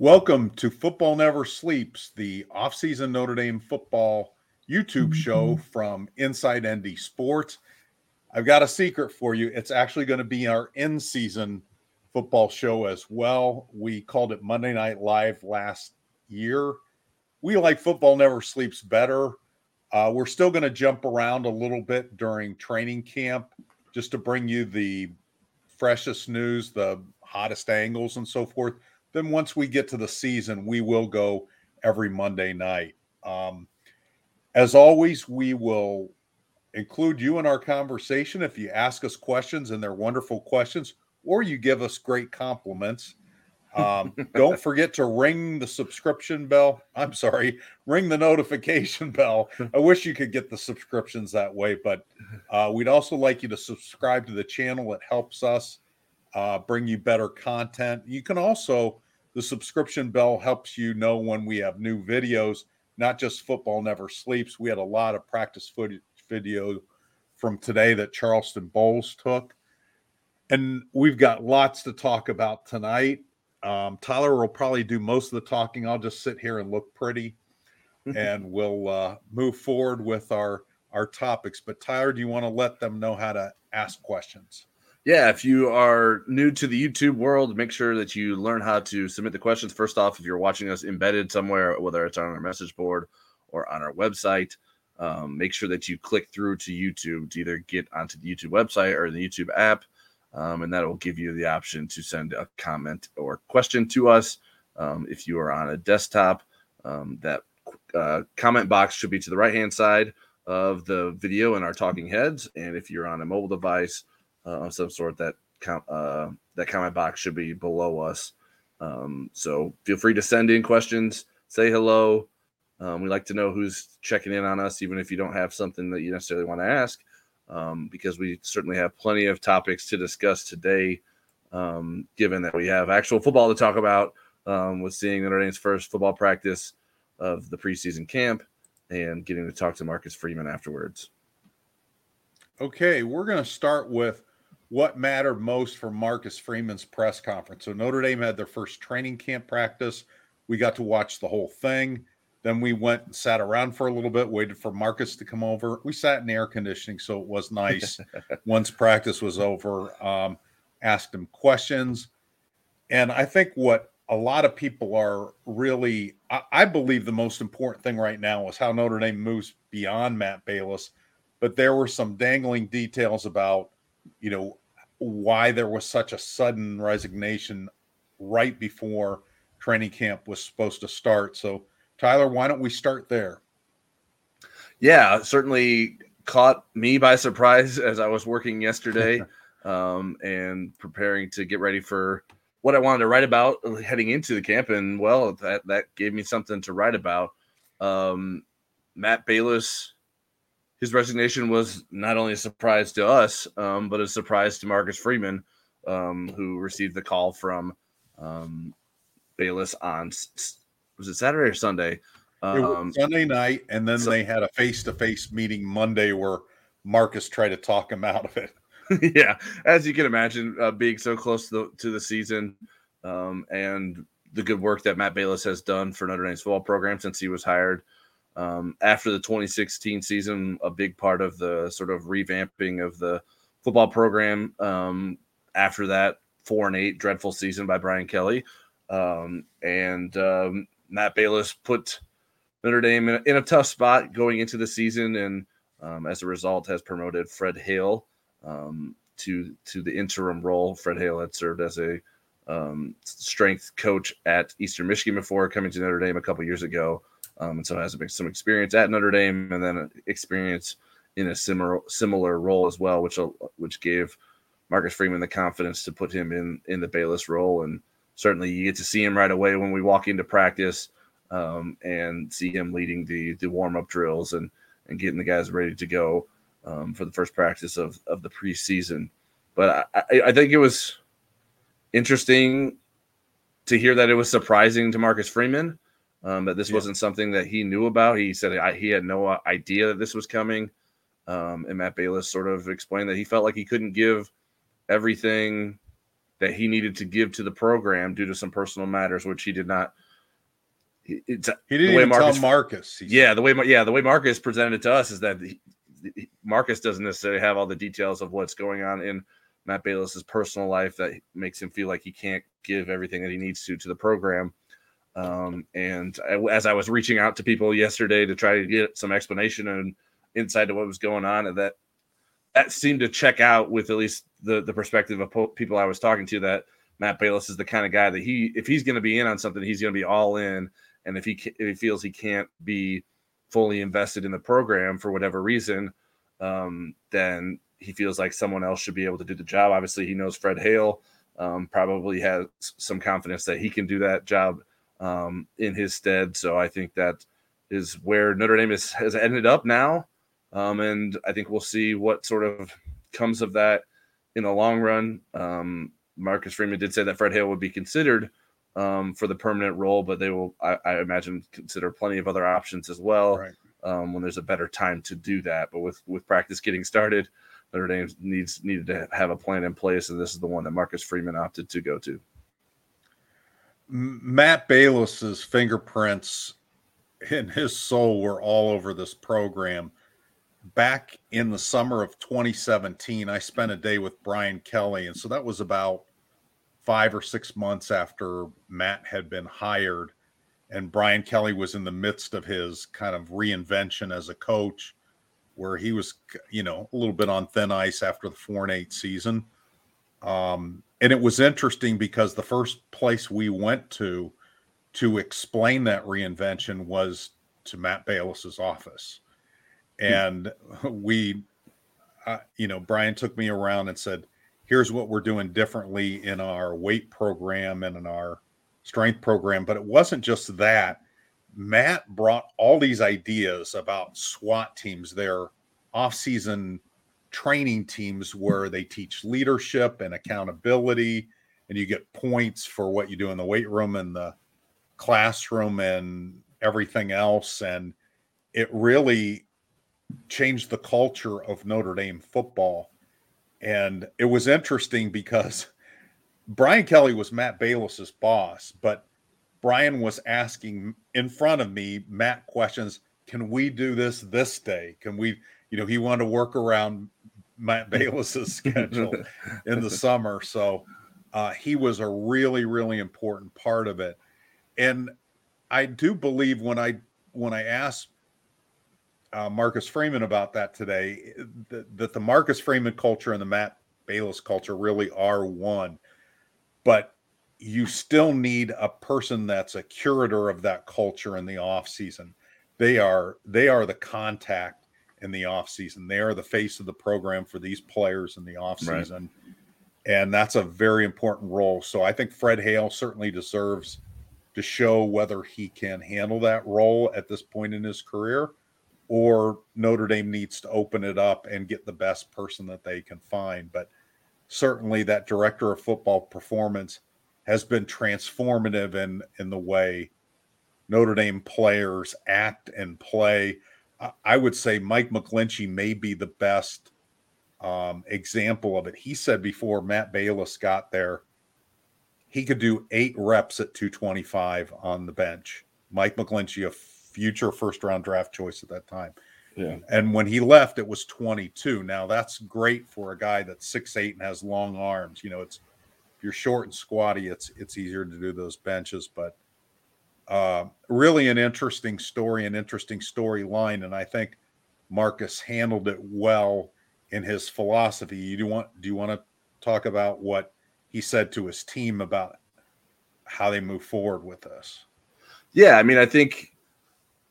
Welcome to Football Never Sleeps, the off-season Notre Dame football YouTube show from Inside ND Sports. I've got a secret for you. It's actually going to be our in-season football show as well. We called it Monday Night Live last year. We like Football Never Sleeps better. Uh, we're still going to jump around a little bit during training camp just to bring you the freshest news, the hottest angles, and so forth. Then once we get to the season, we will go every Monday night. Um, as always, we will include you in our conversation if you ask us questions, and they're wonderful questions, or you give us great compliments. Um, don't forget to ring the subscription bell. I'm sorry, ring the notification bell. I wish you could get the subscriptions that way, but uh, we'd also like you to subscribe to the channel. It helps us uh, bring you better content. You can also, the subscription bell helps you know when we have new videos, not just Football Never Sleeps. We had a lot of practice footage video from today that Charleston Bowles took. And we've got lots to talk about tonight. Um, Tyler will probably do most of the talking. I'll just sit here and look pretty, and we'll uh, move forward with our our topics. But Tyler, do you want to let them know how to ask questions? Yeah, if you are new to the YouTube world, make sure that you learn how to submit the questions. First off, if you're watching us embedded somewhere, whether it's on our message board or on our website, um, make sure that you click through to YouTube to either get onto the YouTube website or the YouTube app um, and that will give you the option to send a comment or question to us. Um, if you are on a desktop, um, that uh, comment box should be to the right hand side of the video and our talking heads. And if you're on a mobile device uh, of some sort, that com- uh, that comment box should be below us. Um, so feel free to send in questions, say hello. Um, we like to know who's checking in on us, even if you don't have something that you necessarily want to ask um, because we certainly have plenty of topics to discuss today, um, given that we have actual football to talk about um, with seeing Notre Dame's first football practice of the preseason camp and getting to talk to Marcus Freeman afterwards. Okay, we're going to start with what mattered most for Marcus Freeman's press conference. So Notre Dame had their first training camp practice. We got to watch the whole thing. Then we went and sat around for a little bit, waited for Marcus to come over. We sat in air conditioning, so it was nice. Once practice was over, um, asked him questions. And I think what a lot of people are really, I, I, believe the most important thing right now is how Notre Dame moves beyond Matt Balis. But there were some dangling details about, you know, why there was such a sudden resignation right before training camp was supposed to start. So, Tyler, why don't we start there? Yeah, certainly caught me by surprise as I was working yesterday um, and preparing to get ready for what I wanted to write about heading into the camp. And well, that that gave me something to write about. Um, Matt Balis, his resignation was not only a surprise to us, um, but a surprise to Marcus Freeman, um, who received the call from um, Balis on was it Saturday or Sunday? Um, Sunday night, and then so, they had a face to face meeting Monday where Marcus tried to talk him out of it. yeah, as you can imagine, uh, being so close to the, to the season um, and the good work that Matt Balis has done for Notre Dame's football program since he was hired. Um, after the 2016 season, a big part of the sort of revamping of the football program. Um, after that, four and eight dreadful season by Brian Kelly, um, and um, Matt Balis put Notre Dame in a, in a, tough spot going into the season, and um, as a result, has promoted Fred Hale um, to to the interim role. Fred Hale had served as a strength coach at Eastern Michigan before coming to Notre Dame a couple years ago, um, and so has some experience at Notre Dame, and then experience in a similar similar role as well, which which gave Marcus Freeman the confidence to put him in in the Balis role and certainly you get to see him right away when we walk into practice um, and see him leading the the warm up drills and and getting the guys ready to go um, for the first practice of of the preseason. But I, I think it was interesting to hear that it was surprising to Marcus Freeman um, that this yeah. wasn't something that he knew about. He said I, he had no idea that this was coming. Um, and Matt Balis sort of explained that he felt like he couldn't give everything that he needed to give to the program due to some personal matters, which he did not. It's he didn't even Marcus, tell Marcus. Yeah, the way yeah the way Marcus presented it to us is that he, Marcus doesn't necessarily have all the details of what's going on in Matt Balis's personal life that makes him feel like he can't give everything that he needs to to the program. Um, and as I was reaching out to people yesterday to try to get some explanation and insight to what was going on, and that that seemed to check out with at least the the perspective of people I was talking to that Matt Balis is the kind of guy that he if he's going to be in on something, he's going to be all in, and if he if he feels he can't be fully invested in the program for whatever reason, um, then he feels like someone else should be able to do the job. Obviously, he knows Fred Hale. Um, probably has some confidence that he can do that job um, in his stead. So I think that is where Notre Dame is, has ended up now. Um, and I think we'll see what sort of comes of that in the long run. Um, Marcus Freeman did say that Fred Hale would be considered um, for the permanent role, but they will, I, I, imagine, consider plenty of other options as well right. um, when there's a better time to do that. But with with practice getting started, Notre Dame needs needed to have a plan in place, and this is the one that Marcus Freeman opted to go to. Matt Balis's fingerprints and his soul were all over this program. Back in the summer of 2017, I spent a day with Brian Kelly, and so that was about five or six months after Matt had been hired. And Brian Kelly was in the midst of his kind of reinvention as a coach, where he was, you know, a little bit on thin ice after the four and eight season. Um, and it was interesting because the first place we went to to explain that reinvention was to Matt Balis's office. And we, uh, you know, Brian took me around and said, here's what we're doing differently in our weight program and in our strength program. But it wasn't just that. Matt brought all these ideas about SWAT teams, their off-season training teams where they teach leadership and accountability, and you get points for what you do in the weight room and the classroom and everything else. And it really changed the culture of Notre Dame football and it was interesting because Brian Kelly was Matt Balis's boss, but Brian was asking in front of me Matt questions. Can we do this this day? Can we, you know, he wanted to work around Matt Balis's schedule in the summer. So uh, he was a really, really important part of it. And I do believe when I when I asked uh, Marcus Freeman about that today that, that the Marcus Freeman culture and the Matt Balis culture really are one, but you still need a person that's a curator of that culture in the off season. They are they are the contact in the off season. They are the face of the program for these players in the off season. Right. And that's a very important role. So I think Fred Hale certainly deserves to show whether he can handle that role at this point in his career or Notre Dame needs to open it up and get the best person that they can find. But certainly that director of football performance has been transformative in in the way Notre Dame players act and play. I would say Mike McGlinchey may be the best um, example of it. He said before Matt Balis got there, he could do eight reps at 225 on the bench. Mike McGlinchey, a future first round draft choice at that time. Yeah. And when he left, it was 22. Now that's great for a guy that's six eight and has long arms. You know, it's if you're short and squatty, it's it's easier to do those benches. But uh, really, an interesting story, an interesting storyline, and I think Marcus handled it well in his philosophy. You do want do you want to talk about what he said to his team about how they move forward with this? Yeah, I mean, I think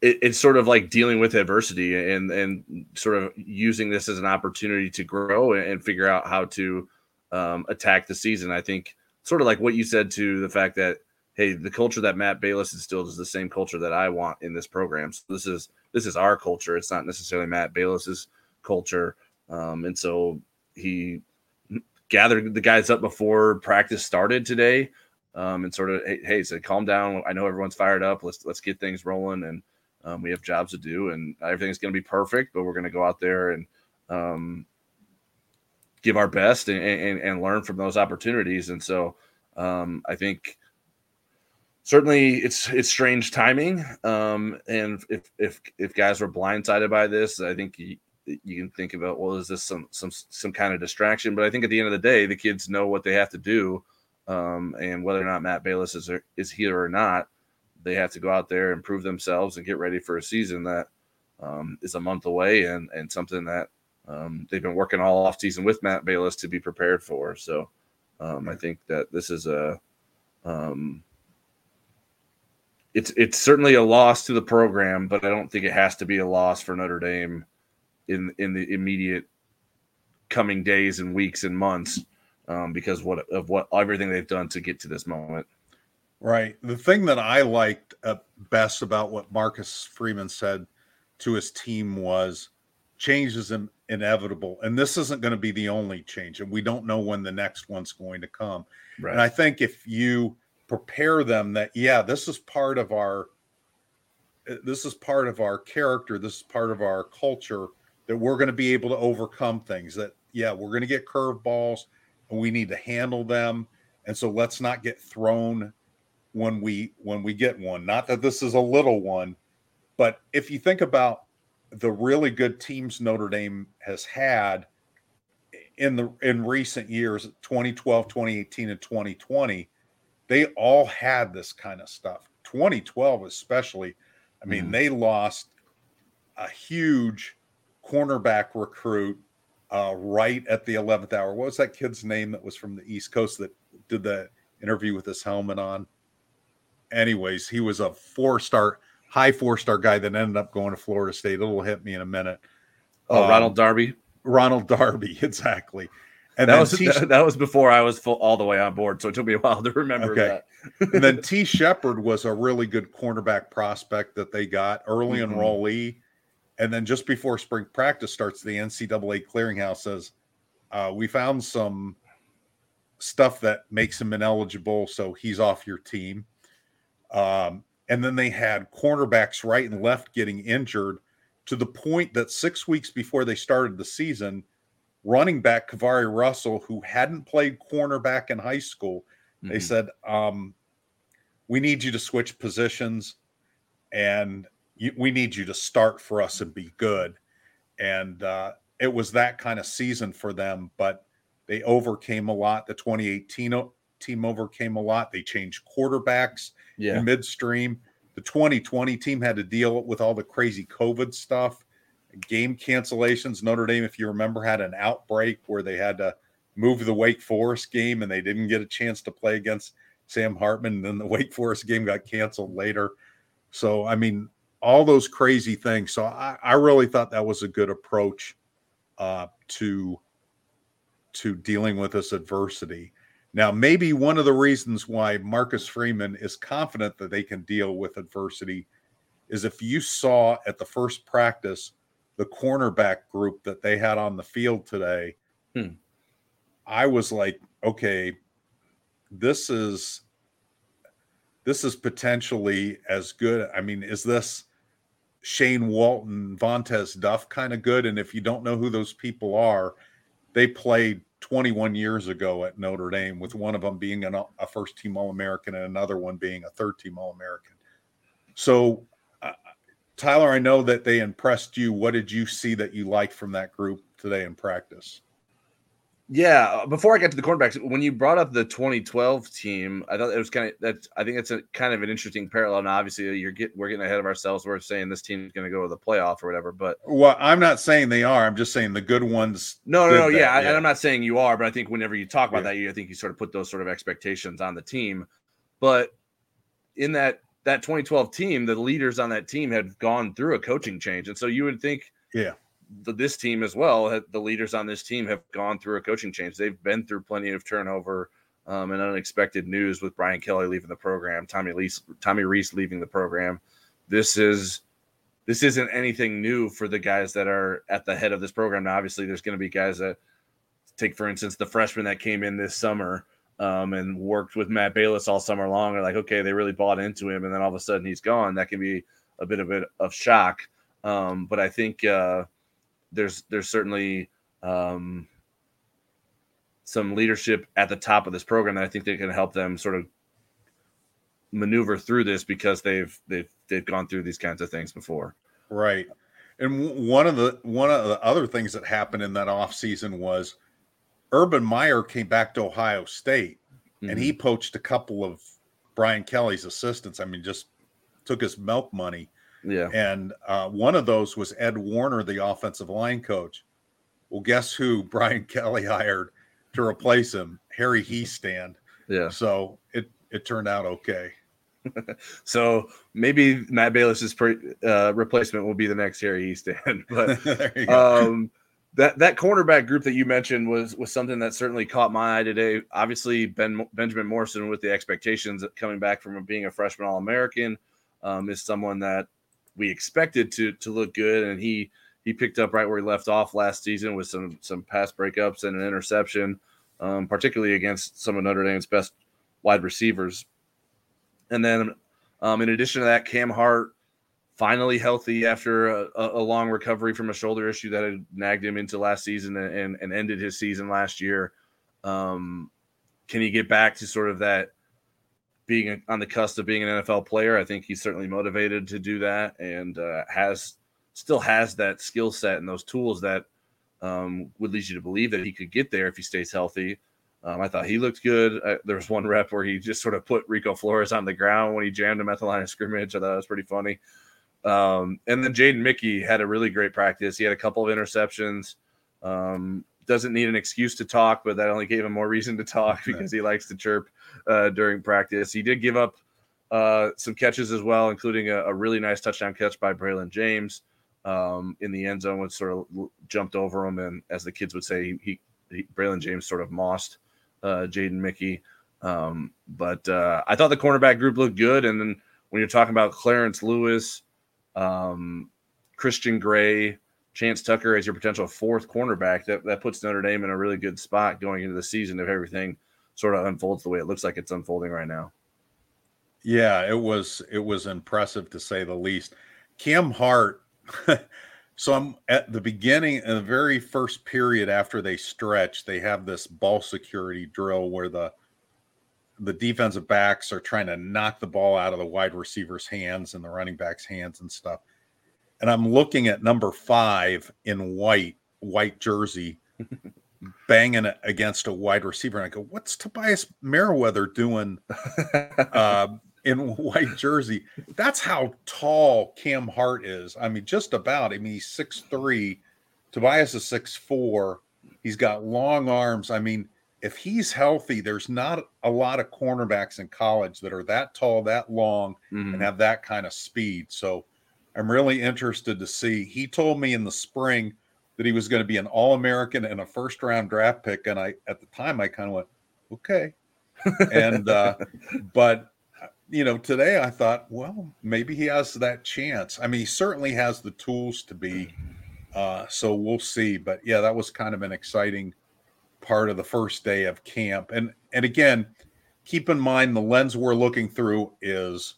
it, it's sort of like dealing with adversity and and sort of using this as an opportunity to grow and figure out how to um, attack the season. I think sort of like what you said to the fact that hey, the culture that Matt Balis instilled is the same culture that I want in this program. So this is this is our culture. It's not necessarily Matt Balis's culture. Um, and so he gathered the guys up before practice started today, um, and sort of hey, hey, said calm down. I know everyone's fired up. Let's let's get things rolling and um, we have jobs to do, and everything's going to be perfect. But we're going to go out there and um, give our best and, and, and learn from those opportunities. And so um, I think certainly it's it's strange timing. Um, and if if if guys were blindsided by this, I think you, you can think about well, is this some some some kind of distraction? But I think at the end of the day, the kids know what they have to do, um, and whether or not Matt Balis is is here or not, they have to go out there and prove themselves and get ready for a season that um, is a month away and and something that um, they've been working all off season with Matt Balis to be prepared for. So um, I think that this is a um, it's it's certainly a loss to the program, but I don't think it has to be a loss for Notre Dame in in the immediate coming days and weeks and months um, because what of what everything they've done to get to this moment. Right. The thing that I liked uh, best about what Marcus Freeman said to his team was change is in, inevitable, and this isn't going to be the only change, and we don't know when the next one's going to come. Right. And I think if you prepare them that yeah, this is part of our this is part of our character, this is part of our culture that we're going to be able to overcome things that yeah, we're going to get curveballs and we need to handle them. And so let's not get thrown when we when we get one. Not that this is a little one, but if you think about the really good teams Notre Dame has had in the in recent years 2012 2018 and 2020 they all had this kind of stuff 2012 especially i mean mm. they lost a huge cornerback recruit uh, right at the 11th hour what was that kid's name that was from the east coast that did the interview with his helmet on anyways he was a four star high four star guy that ended up going to Florida State. It'll hit me in a minute. Oh, um, Ronald Darby. Ronald Darby, exactly. And that was T- that was before I was full, all the way on board, so it took me a while to remember okay. that. and then Tee Shepard was a really good cornerback prospect that they got early mm-hmm. enrollee, and then just before spring practice starts, the NCAA clearinghouse says uh, we found some stuff that makes him ineligible, so he's off your team. Um, and then they had cornerbacks right and left getting injured to the point that six weeks before they started the season, running back KeiVarae Russell, who hadn't played cornerback in high school, mm-hmm. they said, um, We need you to switch positions and you, we need you to start for us and be good. And uh, it was that kind of season for them, but they overcame a lot. The 2018 team overcame a lot. They changed quarterbacks yeah. in midstream. The 2020 team had to deal with all the crazy COVID stuff, game cancellations. Notre Dame, if you remember, had an outbreak where they had to move the Wake Forest game and they didn't get a chance to play against Sam Hartman. And then the Wake Forest game got canceled later. So, I mean, all those crazy things. So, I, I really thought that was a good approach uh, to to dealing with this adversity. Now, maybe one of the reasons why Marcus Freeman is confident that they can deal with adversity is if you saw at the first practice the cornerback group that they had on the field today, hmm. I was like, okay, this is this is potentially as good. I mean, is this Shane Walton, Vontez Duff kind of good? And if you don't know who those people are, they played 21 years ago at Notre Dame, with one of them being an, a first team All American and another one being a third team All American. So, Tyler, I know that they impressed you. What did you see that you liked from that group today in practice? Yeah, uh, before I get to the cornerbacks, when you brought up the 2012 team, I thought it was kind of that. I think it's a kind of an interesting parallel. And obviously, you're get we're getting ahead of ourselves. We're saying this team is going to go to the playoff or whatever. But well, I'm not saying they are. I'm just saying the good ones. No, no, no. Yeah, yeah, and I'm not saying you are, but I think whenever you talk about yeah. that, you I think you sort of put those sort of expectations on the team. But in that that 2012 team, the leaders on that team had gone through a coaching change, and so you would think, yeah the, this team as well. The leaders on this team have gone through a coaching change. They've been through plenty of turnover um, and unexpected news with Brian Kelly leaving the program, Tommy Rees, Tommy Rees leaving the program. This is this isn't anything new for the guys that are at the head of this program. Now, obviously, there's going to be guys that take, for instance, the freshman that came in this summer um, and worked with Matt Balis all summer long. Are like, okay, they really bought into him, and then all of a sudden he's gone. That can be a bit of a of shock. Um, but I think uh, there's there's certainly um, some leadership at the top of this program that I think they can help them sort of maneuver through this because they've they've they've gone through these kinds of things before. Right. And one of the one of the other things that happened in that offseason was Urban Meyer came back to Ohio State mm-hmm. and he mm-hmm. poached a couple of Brian Kelly's assistants. I mean, just took his milk money. Yeah. And uh, one of those was Ed Warinner, the offensive line coach. Well, guess who Brian Kelly hired to replace him? Harry Hiestand. Yeah. So it it turned out okay. so maybe Matt Balis's pre, uh, replacement will be the next Harry Hiestand. But um, that that cornerback group that you mentioned was was something that certainly caught my eye today. Obviously, Ben Benjamin Morrison, with the expectations coming back from being a freshman All American, um, is someone that we expected to to look good, and he he picked up right where he left off last season with some some pass breakups and an interception, um, particularly against some of Notre Dame's best wide receivers. And then, um, in addition to that, Cam Hart finally healthy after a, a, long recovery from a shoulder issue that had nagged him into last season and, and ended his season last year. Um, can he get back to sort of that being on the cusp of being an NFL player? I think he's certainly motivated to do that and uh, has still has that skill set and those tools that um, would lead you to believe that he could get there if he stays healthy. Um, I thought he looked good. Uh, there was one rep where he just sort of put Rico Flores on the ground when he jammed him at the line of scrimmage. I thought that was pretty funny. Um, and then Jaden Mickey had a really great practice. He had a couple of interceptions. Um, doesn't need an excuse to talk, but that only gave him more reason to talk because he likes to chirp uh, during practice. He did give up uh, some catches as well, including a, a, really nice touchdown catch by Braylon James um, in the end zone, which sort of jumped over him. And as the kids would say, he, he Braylon James sort of mossed uh, Jaden Mickey. Um, but uh, I thought the cornerback group looked good. And then when you're talking about Clarence Lewis, um, Christian Gray, Chance Tucker as your potential fourth cornerback, that, that puts Notre Dame in a really good spot going into the season if everything sort of unfolds the way it looks like it's unfolding right now. Yeah, it was it was impressive to say the least. Cam Hart. so I'm at the beginning, in the very first period after they stretch, they have this ball security drill where the the defensive backs are trying to knock the ball out of the wide receiver's hands and the running back's hands and stuff. And I'm looking at number five in white, white jersey, banging it against a wide receiver. And I go, what's Tobias Merriweather doing uh, in white jersey? That's how tall Cam Hart is. I mean, just about. I mean, he's six three. Tobias is six four. He's got long arms. I mean, if he's healthy, there's not a lot of cornerbacks in college that are that tall, that long, mm-hmm. and have that kind of speed. So I'm really interested to see. He told me in the spring that he was going to be an All American and a first round draft pick. And I, at the time, I kind of went, okay. and, uh, but, you know, today I thought, well, maybe he has that chance. I mean, he certainly has the tools to be. Uh, so we'll see. But yeah, that was kind of an exciting part of the first day of camp. And and again, keep in mind the lens we're looking through is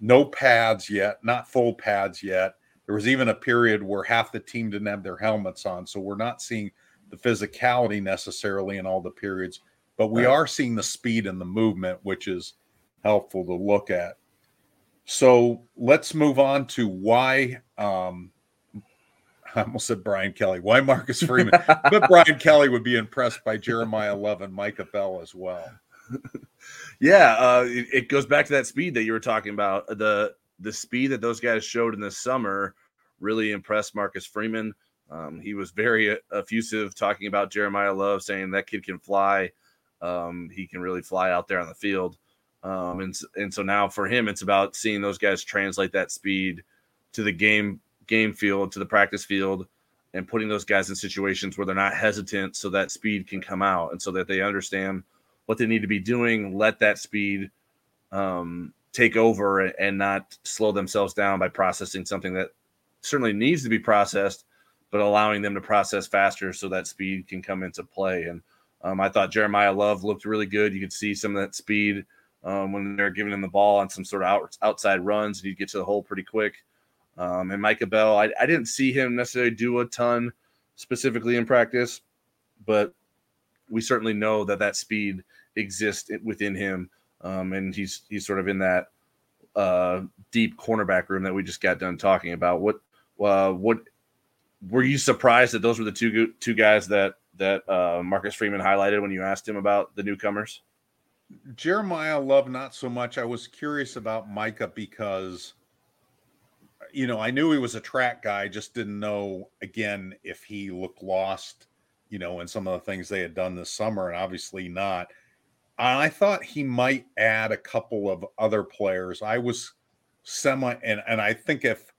no pads yet, not full pads yet. There was even a period where half the team didn't have their helmets on, so we're not seeing the physicality necessarily in all the periods, but we right. are seeing the speed and the movement, which is helpful to look at. So let's move on to why um, I almost said Brian Kelly. Why Marcus Freeman? but Brian Kelly would be impressed by Jeremiyah Love and Micah Bell as well. Yeah, uh, it, it, goes back to that speed that you were talking about. The the speed that those guys showed in the summer really impressed Marcus Freeman. Um, he was very effusive talking about Jeremiyah Love, saying that kid can fly. Um, he can really fly out there on the field. Um, and and so now for him, it's about seeing those guys translate that speed to the game game field to the practice field and putting those guys in situations where they're not hesitant so that speed can come out and so that they understand what they need to be doing let that speed um, take over and not slow themselves down by processing something that certainly needs to be processed but allowing them to process faster so that speed can come into play. And um, i thought jeremiyah love looked really good. You could see some of that speed um, when they're giving him the ball on some sort of out, outside runs and he'd get to the hole pretty quick um, and Micah Bell, I, I didn't see him necessarily do a ton specifically in practice, but we certainly know that that speed exists within him, um, and he's he's sort of in that uh, deep cornerback room that we just got done talking about. What uh, what were you surprised that those were the two two guys that that uh, Marcus Freeman highlighted when you asked him about the newcomers? Jeremiyah Love, not so much. I was curious about Micah because, you know, I knew he was a track guy, just didn't know again if he looked lost, you know, in some of the things they had done this summer, and obviously not. I thought he might add a couple of other players. I was semi, and, and I think if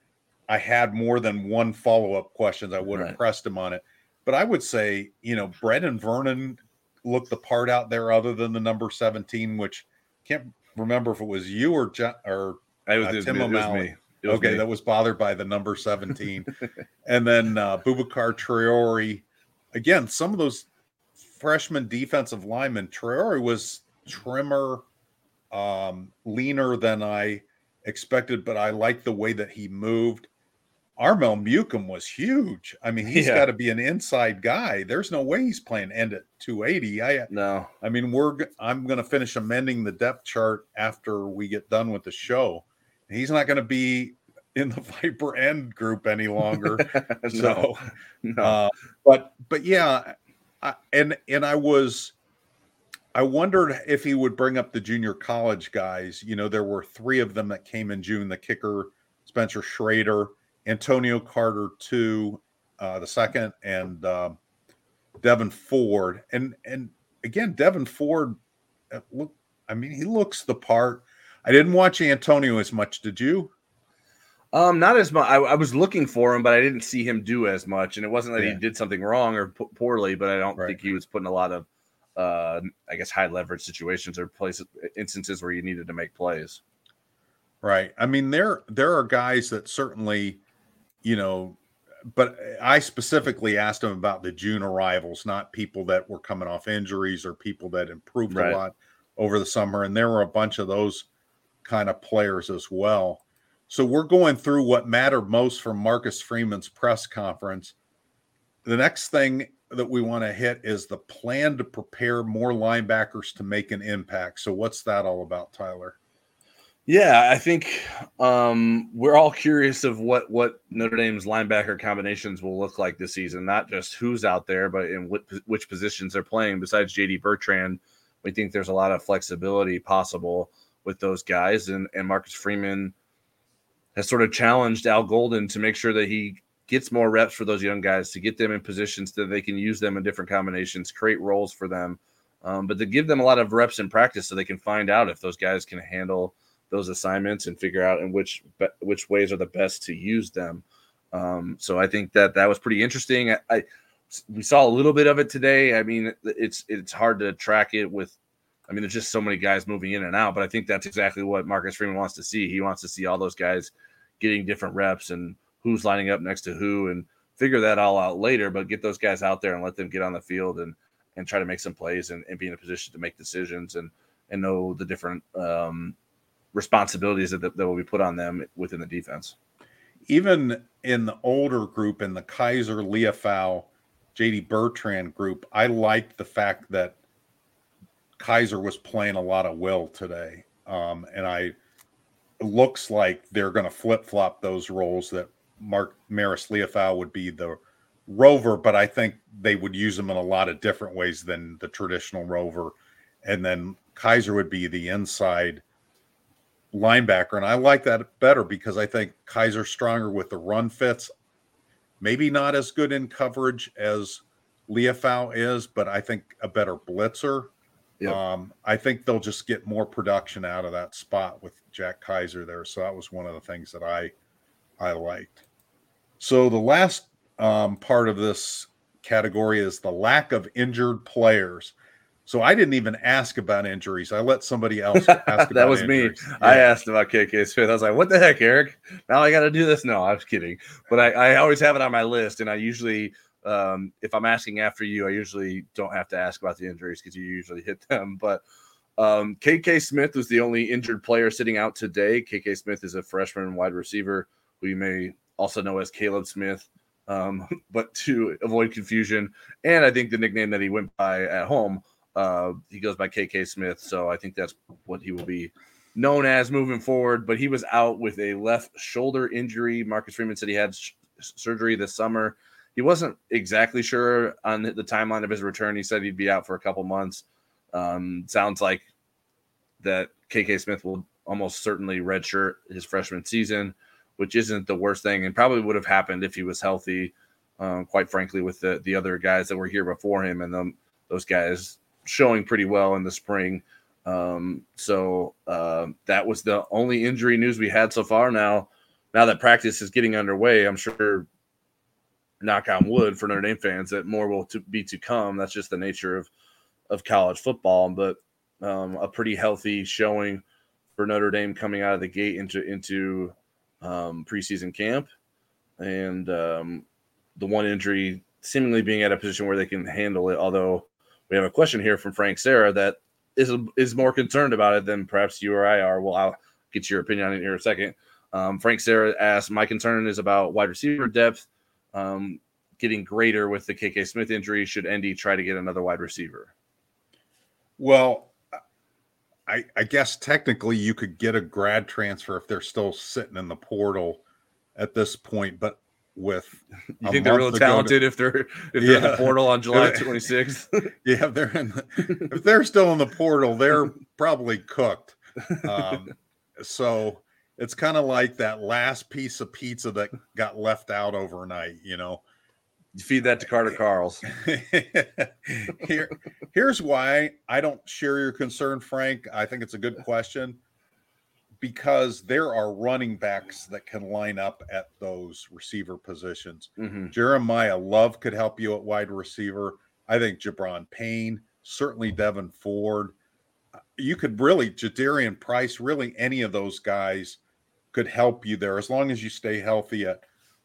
I had more than one follow up questions, I would have right. pressed him on it. But I would say, you know, Brenan Vernon looked the part out there, other than the number seventeen, which can't remember if it was you or John, or I was, uh, Tim O'Malley. Was okay, me. that was bothered by the number seventeen, and then uh, Boubacar Traore. Again, some of those freshman defensive linemen. Traore was trimmer, um, leaner than I expected, but I like the way that he moved. Armel Mukam was huge. I mean, he's yeah. got to be an inside guy. There's no way he's playing end at 280. I no. I mean, we're I'm going to finish amending the depth chart after we get done with the show. He's not going to be in the Viper end group any longer. no, so, no. Uh, but but yeah, I, and and I was I wondered if he would bring up the junior college guys. You know, there were three of them that came in June. The kicker, Spencer Schrader Antonio Carter two, uh, the second, and uh, Devyn Ford. And and again, Devyn Ford, uh, look, I mean, he looks the part. I didn't watch Antonio as much. Did you? Um, not as much. I, I, was looking for him, but I didn't see him do as much. And it wasn't that yeah. he did something wrong or p- poorly, but I don't right. think he was putting a lot of, uh, I guess, high leverage situations or places instances where you needed to make plays. Right. I mean, there there are guys that certainly you know, but I specifically asked him about the June arrivals, not people that were coming off injuries or people that improved right. a lot over the summer. And there were a bunch of those kind of players as well. So we're going through what mattered most from Marcus Freeman's press conference. The next thing that we want to hit is the plan to prepare more linebackers to make an impact. So what's that all about, Tyler? Yeah, I think um, we're all curious of what what Notre Dame's linebacker combinations will look like this season. Not just who's out there, but in which positions they're playing. Besides JD Bertrand, we think there's a lot of flexibility possible with those guys, and and Marcus Freeman has sort of challenged Al Golden to make sure that he gets more reps for those young guys to get them in positions that they can use them in different combinations, create roles for them, um, but to give them a lot of reps in practice so they can find out if those guys can handle those assignments and figure out in which which ways are the best to use them. Um, so I think that that was pretty interesting. I, I, we saw a little bit of it today. I mean, it's it's hard to track it with. I mean, there's just so many guys moving in and out, but I think that's exactly what Marcus Freeman wants to see. He wants to see all those guys getting different reps and who's lining up next to who and figure that all out later, but get those guys out there and let them get on the field and and try to make some plays and, and be in a position to make decisions and and know the different um, responsibilities that, that will be put on them within the defense. Even in the older group, in the Kiser, Liufau, JD Bertrand group, I liked the fact that Kiser was playing a lot of will today. Um, and I looks like they're going to flip flop those roles that Mark Marist Liufau would be the rover, but I think they would use him in a lot of different ways than the traditional rover. And then Kiser would be the inside linebacker, and I like that better because I think Kiser's stronger with the run fits. Maybe not as good in coverage as Liufau is, but I think a better blitzer. Yep. Um, I think they'll just get more production out of that spot with Jack Kiser there. So that was one of the things that I I liked. So the last um, part of this category is the lack of injured players. So I didn't even ask about injuries. I let somebody else ask that was injuries. me. Yeah. I asked about KK Smith. I was like, "What the heck, Eric? Now I got to do this." No, I was kidding. But I, I always have it on my list, and I usually, um, if I'm asking after you, I usually don't have to ask about the injuries because you usually hit them. But um, KK Smith was the only injured player sitting out today. KK Smith is a freshman wide receiver who you may also know as Caleb Smith um, but to avoid confusion. And I think the nickname that he went by at home, uh, he goes by KK Smith. So I think that's what he will be known as moving forward. But he was out with a left shoulder injury. Marcus Freeman said he had sh- surgery this summer. He wasn't exactly sure on the timeline of his return. He said he'd be out for a couple months. Um, sounds like that KK Smith will almost certainly redshirt his freshman season which isn't the worst thing and probably would have happened if he was healthy. Um, quite frankly, with the the other guys that were here before him and them, those guys showing pretty well in the spring. Um, so uh, that was the only injury news we had so far. Now, now that practice is getting underway, I'm sure, knock on wood for Notre Dame fans, that more will to be to come. That's just the nature of of college football, but um, a pretty healthy showing for Notre Dame coming out of the gate into into um, preseason camp, and um, the one injury seemingly being at a position where they can handle it. Although we have a question here from Frank Sarah that is is more concerned about it than perhaps you or I are. Well, I'll get your opinion on it here in a second. Um, Frank Sarah asked, "My concern is about wide receiver depth um, getting greater with the KK Smith injury. Should ND try to get another wide receiver?" Well, I, I guess technically you could get a grad transfer if they're still sitting in the portal at this point, but with you think they're real talented to, if they're if they're yeah, in the portal on July 26th? yeah, they're in the, if they're still in the portal, they're probably cooked. Um, so it's kind of like that last piece of pizza that got left out overnight, you know. You feed that to Carter Karels. Here, here's why I don't share your concern, Frank. I think it's a good question because there are running backs that can line up at those receiver positions. Mm-hmm. Jeremiyah Love could help you at wide receiver. I think Gi'Bran Payne, certainly Devyn Ford. You could really, Jadarian Price, really any of those guys could help you there as long as you stay healthy at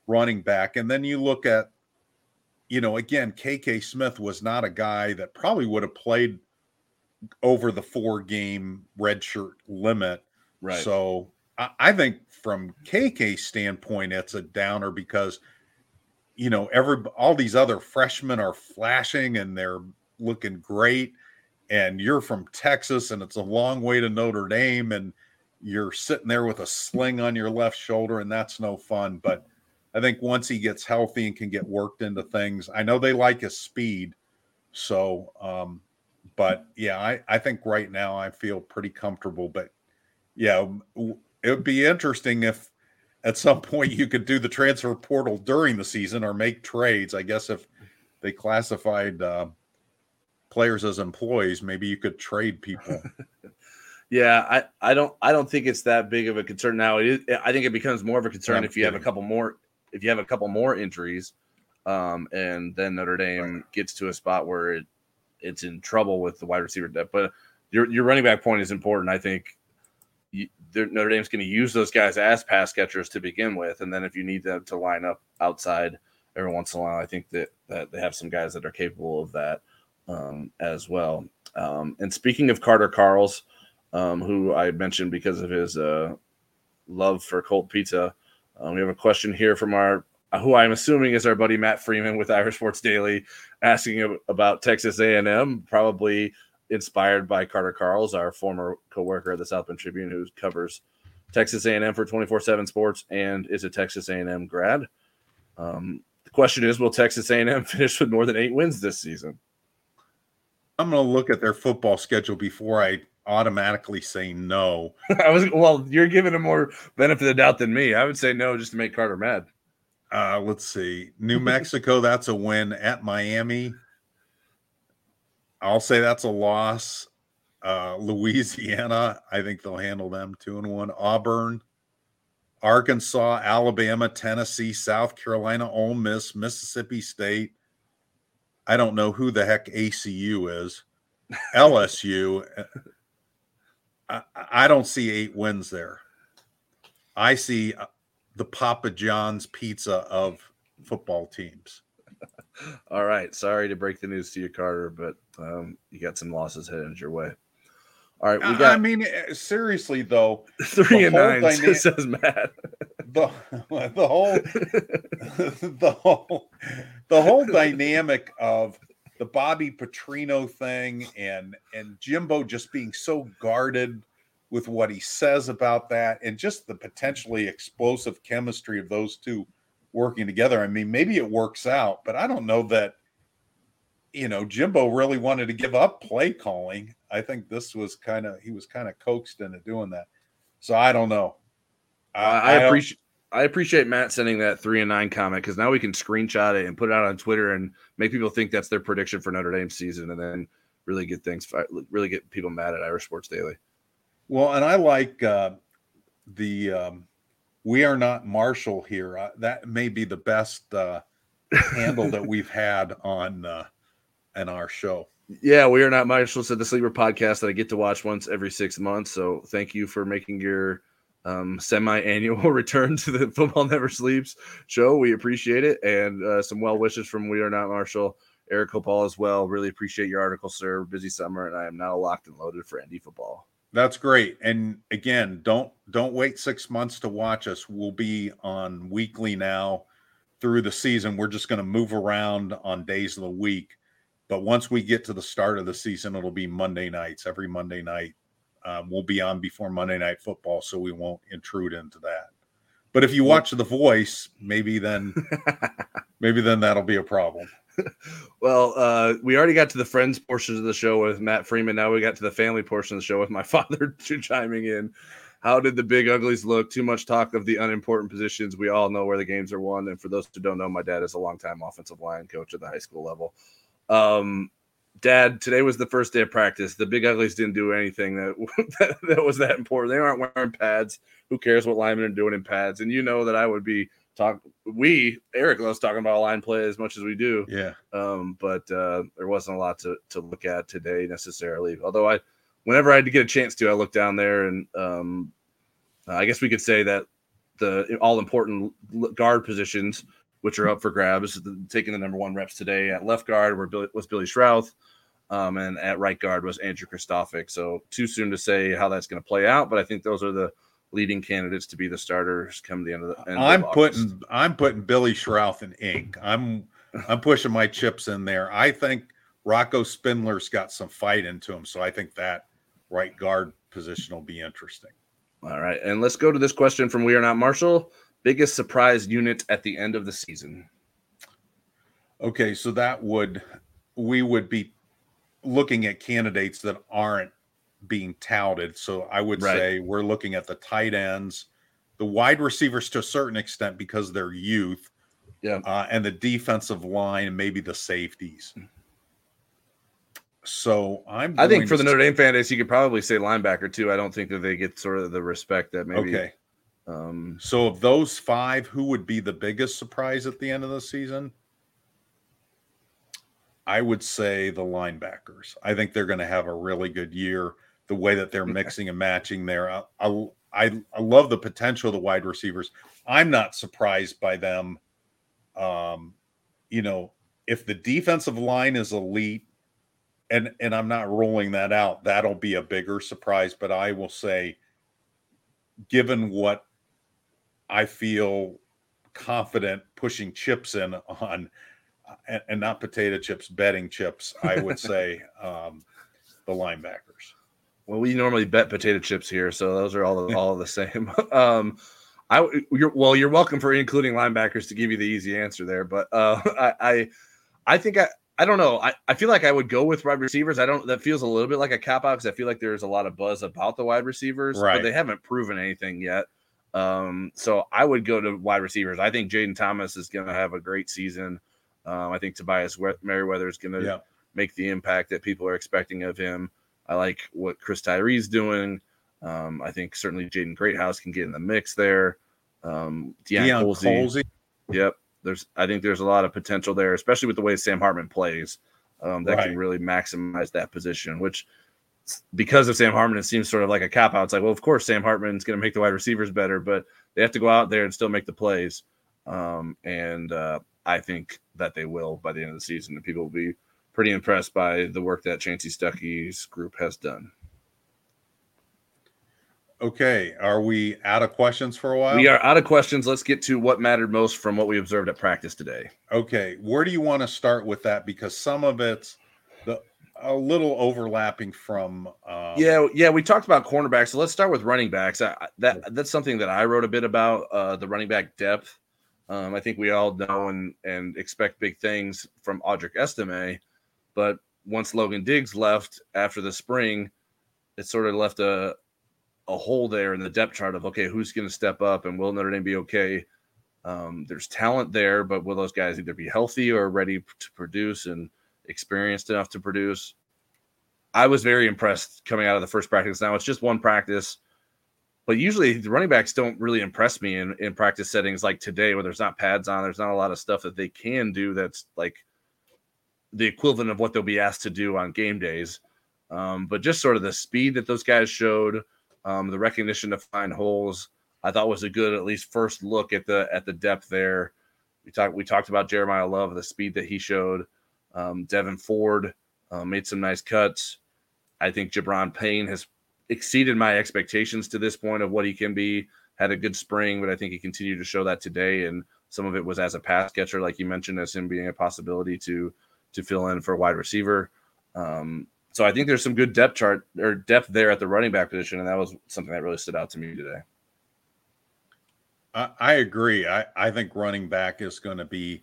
running back. And then you look at you know, again, KK Smith was not a guy that probably would have played over the four game redshirt limit. Right. So I, I think from KK's standpoint, it's a downer because, you know, every all these other freshmen are flashing and they're looking great. And you're from Texas and it's a long way to Notre Dame and you're sitting there with a sling on your left shoulder and that's no fun. But I think once he gets healthy and can get worked into things, I know they like his speed. So, um, but yeah, I, I think right now I feel pretty comfortable. But yeah, it would be interesting if at some point you could do the transfer portal during the season or make trades. I guess if they classified uh, players as employees, maybe you could trade people. yeah, I, I don't I don't think it's that big of a concern now. It is, I think it becomes more of a concern if you have a couple more if you have a couple more injuries, um, and then Notre Dame right. gets to a spot where it it's in trouble with the wide receiver depth. But your your running back point is important. I think you, Notre Dame's going to use those guys as pass catchers to begin with, and then if you need them to line up outside every once in a while, I think that that they have some guys that are capable of that um, as well. Um, and speaking of Carter Carls, um, who I mentioned because of his uh, love for cold pizza, um, we have a question here from our who I'm assuming is our buddy Matt Freeman with Irish Sports Daily, asking about Texas A&M, probably inspired by Carter Karels, our former coworker at the South Bend Tribune, who covers Texas A&M for 24/7 Sports and is a Texas A&M grad. Um, the question is, will Texas A&M finish with more than eight wins this season? I'm going to look at their football schedule before I automatically say no. I was well, you're giving him more benefit of the doubt than me. I would say no just to make Carter mad. Uh, let's see. New Mexico, that's a win at Miami. I'll say that's a loss. Uh, Louisiana, I think they'll handle them two and one. Auburn, Arkansas, Alabama, Tennessee, South Carolina, Ole Miss, Mississippi State. I don't know who the heck ACU is. LSU. I, I don't see eight wins there. I see uh, the Papa John's pizza of football teams. All right. Sorry to break the news to you, Carter, but um, you got some losses headed your way. All right, we got. I mean, eh, seriously though, three and nine dyna- says Matt. the the whole the whole the whole dynamic of the Bobby Petrino thing and and Jimbo just being so guarded with what he says about that and just the potentially explosive chemistry of those two working together. I mean, maybe it works out, but I don't know that you know Jimbo really wanted to give up play calling. I think this was kind of he was kind of coaxed into doing that. So I don't know. I, uh, I, I appreciate I appreciate Matt sending that three and nine comment because now we can screenshot it and put it out on Twitter and make people think that's their prediction for Notre Dame season, and then really get things really get people mad at Irish Sports Daily. Well, and I like uh, the um, "We Are Not Marshall" here. Uh, that may be the best uh, handle that we've had on uh, in our show. Yeah, we are not Marshall said the sleeper podcast that I get to watch once every six months. So thank you for making your um, semi-annual return to the Football Never Sleeps show. We appreciate it, and uh, some well wishes from We Are Not Marshall, Eric Copal as well. Really appreciate your article, sir. Busy summer, and I am now locked and loaded for ND football. That's great. And again, don't don't wait six months to watch us. We'll be on weekly now through the season. We're just going to move around on days of the week. But once we get to the start of the season, it'll be Monday nights. Every Monday night, um, we'll be on before Monday Night Football, so we won't intrude into that. But if you watch The Voice, maybe then, maybe then that'll be a problem. well, uh, we already got to the friends portions of the show with Matt Freeman. Now we got to the family portion of the show with my father too chiming in. How did the big uglies look? Too much talk of the unimportant positions. We all know where the games are won. And for those who don't know, my dad is a longtime offensive line coach at the high school level. Um, Dad, today was the first day of practice. The big uglies didn't do anything that, that, that was that important. They aren't wearing pads. Who cares what linemen are doing in pads? And you know that I would be talk. We Eric loves talking about line play as much as we do. Yeah. Um, but uh, there wasn't a lot to to look at today necessarily. Although I, whenever I had to get a chance to, I looked down there and um, I guess we could say that the all important guard positions which are up for grabs. Taking the number one reps today at left guard were Billy, was Billy Schrauth, um, and at right guard was Andrew Kristofic. So too soon to say how that's going to play out, but I think those are the leading candidates to be the starters come the end of the. End I'm of putting I'm putting Billy Schrauth in ink. I'm I'm pushing my chips in there. I think Rocco Spindler's got some fight into him, so I think that right guard position will be interesting. All right, and let's go to this question from We Are Not Marshall biggest surprise unit at the end of the season? Okay, so that would we would be looking at candidates that aren't being touted. So I would right. say we're looking at the tight ends, the wide receivers to a certain extent because they're youth, yeah, uh, and the defensive line and maybe the safeties. So I'm. I think for the Notre Dame fan base, you could probably say linebacker too. I don't think that they get sort of the respect that maybe. Okay. Um, so of those five, who would be the biggest surprise at the end of the season? I would say the linebackers. I think they're going to have a really good year. The way that they're mixing and matching there, I, I, I love the potential of the wide receivers. I'm not surprised by them. Um, you know, if the defensive line is elite, and and I'm not rolling that out, that'll be a bigger surprise. But I will say, given what I feel confident pushing chips in on and, and not potato chips, betting chips, I would say um, the linebackers. Well, we normally bet potato chips here, so those are all all the same. um, I you're, well, you're welcome for including linebackers to give you the easy answer there, but uh, I, I I think I I don't know. I, I feel like I would go with wide receivers. I don't. That feels a little bit like a cap out because I feel like there's a lot of buzz about the wide receivers, right. but they haven't proven anything yet. Um, so I would go to wide receivers. I think Jayden Thomas is going to have a great season. Um, I think Tobias Merriweather is going to yeah. make the impact that people are expecting of him. I like what Chris Tyree's doing. Um, I think certainly Jaden Greathouse can get in the mix there. Um, Deion, Colzie. Yep. There's, I think there's a lot of potential there, especially with the way Sam Hartman plays. Um, that right. can really maximize that position, which – because of Sam Hartman, it seems sort of like a cop out. It's like, well, of course, Sam Hartman's going to make the wide receivers better, but they have to go out there and still make the plays. Um, and uh, I think that they will by the end of the season, and people will be pretty impressed by the work that Chansi Stuckey's group has done. Okay, are we out of questions for a while? We are out of questions. Let's get to what mattered most from what we observed at practice today. Okay, where do you want to start with that? Because some of it's a little overlapping from. Um, yeah, yeah, we talked about cornerbacks, so let's start with running backs. I, that that's something that I wrote a bit about uh, the running back depth. Um, I think we all know and and expect big things from Audric Estime, but once Logan Diggs left after the spring, it sort of left a a hole there in the depth chart of okay, who's going to step up and will Notre Dame be okay? Um, there's talent there, but will those guys either be healthy or ready to produce and experienced enough to produce? I was very impressed coming out of the first practice. Now it's just one practice, but usually the running backs don't really impress me in, in practice settings like today, where there's not pads on, there's not a lot of stuff that they can do that's like the equivalent of what they'll be asked to do on game days. Um, but just sort of the speed that those guys showed, um, the recognition to find holes, I thought was a good at least first look at the at the depth there. We talked we talked about Jeremiyah Love, the speed that he showed. Um, Devyn Ford uh, made some nice cuts. I think Gi'Bran Payne has exceeded my expectations to this point of what he can be. Had a good spring, but I think he continued to show that today. And some of it was as a pass catcher, like you mentioned, as him being a possibility to to fill in for a wide receiver. Um, so I think there's some good depth chart or depth there at the running back position, and that was something that really stood out to me today. I, I agree. I, I think running back is going to be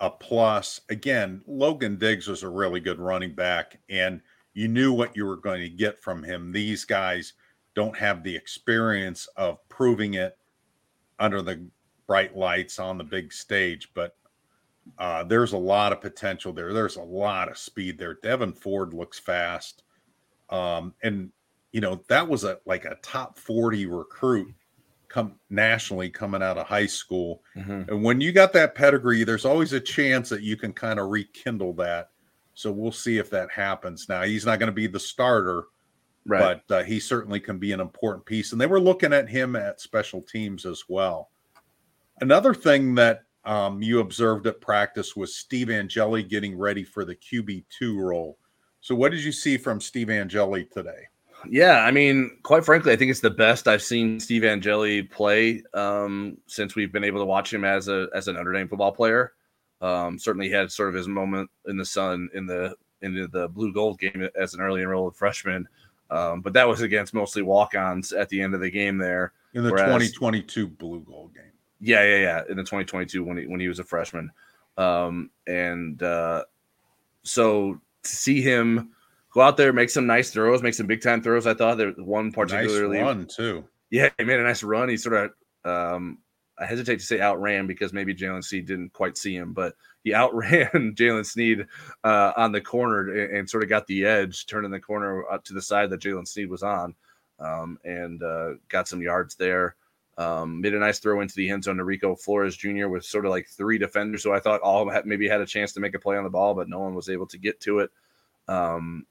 a plus. Again, Logan Diggs was a really good running back, and you knew what you were going to get from him. These guys don't have the experience of proving it under the bright lights on the big stage, but uh, there's a lot of potential there. There's a lot of speed there. Devyn Ford looks fast. Um, and you know, that was a like a top 40 recruit come nationally coming out of high school. Mm-hmm. And when you got that pedigree, there's always a chance that you can kind of rekindle that. So we'll see if that happens. Now he's not going to be the starter, right. but uh, he certainly can be an important piece. And they were looking at him at special teams as well. Another thing that um, you observed at practice was Steve Angeli getting ready for the QB2 role. So, what did you see from Steve Angeli today? Yeah, I mean, quite frankly, I think it's the best I've seen Steve Angeli play um, since we've been able to watch him as a as an Notre Dame football player. Um, certainly, he had sort of his moment in the sun in the in the blue gold game as an early enrolled freshman, um, but that was against mostly walk ons at the end of the game there in the whereas, 2022 blue gold game. Yeah, yeah, yeah. In the 2022 when he when he was a freshman, um, and uh, so to see him go out there, make some nice throws, make some big time throws. I thought there one particularly nice run too. Yeah, he made a nice run. He sort of um, I hesitate to say outran because maybe Jaylen Sneed didn't quite see him, but he outran Jaylen Sneed uh, on the corner and, and, sort of got the edge, turning the corner up to the side that Jaylen Sneed was on, um, and uh, got some yards there. Um, made a nice throw into the end zone to Rico Flores Jr. with sort of like three defenders, so I thought all had, maybe had a chance to make a play on the ball, but no one was able to get to it. Um,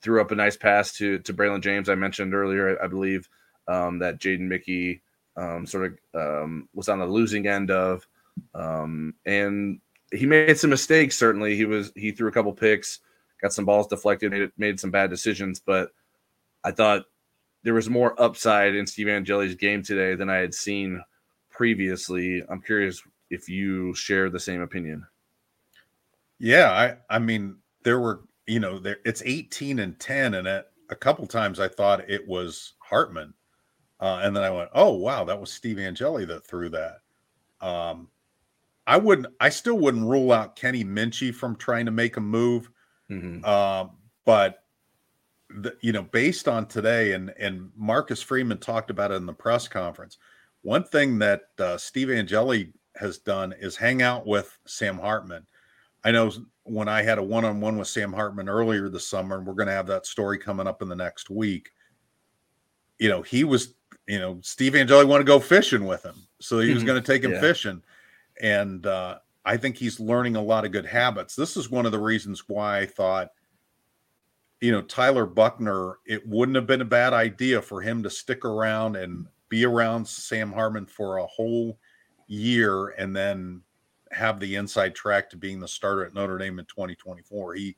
threw up a nice pass to to Braylon James. I mentioned earlier, I believe um, that Jaden Mickey um, sort of um, was on the losing end of, um, and he made some mistakes. Certainly, he was he threw a couple picks, got some balls deflected, made, made some bad decisions, but I thought there was more upside in Steve Angeli's game today than I had seen previously. I'm curious if you share the same opinion. Yeah, I I mean there were you know there it's 18 and 10 and at a couple times I thought it was Hartman. Uh, and then I went, "Oh wow, that was Steve Angeli that threw that." Um, I wouldn't I still wouldn't rule out Kenny Minchey from trying to make a move. Mm-hmm. Uh, but the, you know, based on today, and and Marcus Freeman talked about it in the press conference. One thing that uh, Steve Angeli has done is hang out with Sam Hartman. I know when I had a one-on-one with Sam Hartman earlier this summer, and we're going to have that story coming up in the next week. You know, he was, you know, Steve Angeli wanted to go fishing with him, so he was mm-hmm. going to take him yeah. fishing, and uh, I think he's learning a lot of good habits. This is one of the reasons why I thought you know, Tyler Buchner, it wouldn't have been a bad idea for him to stick around and be around Sam Hartman for a whole year and then have the inside track to being the starter at Notre Dame in 2024. He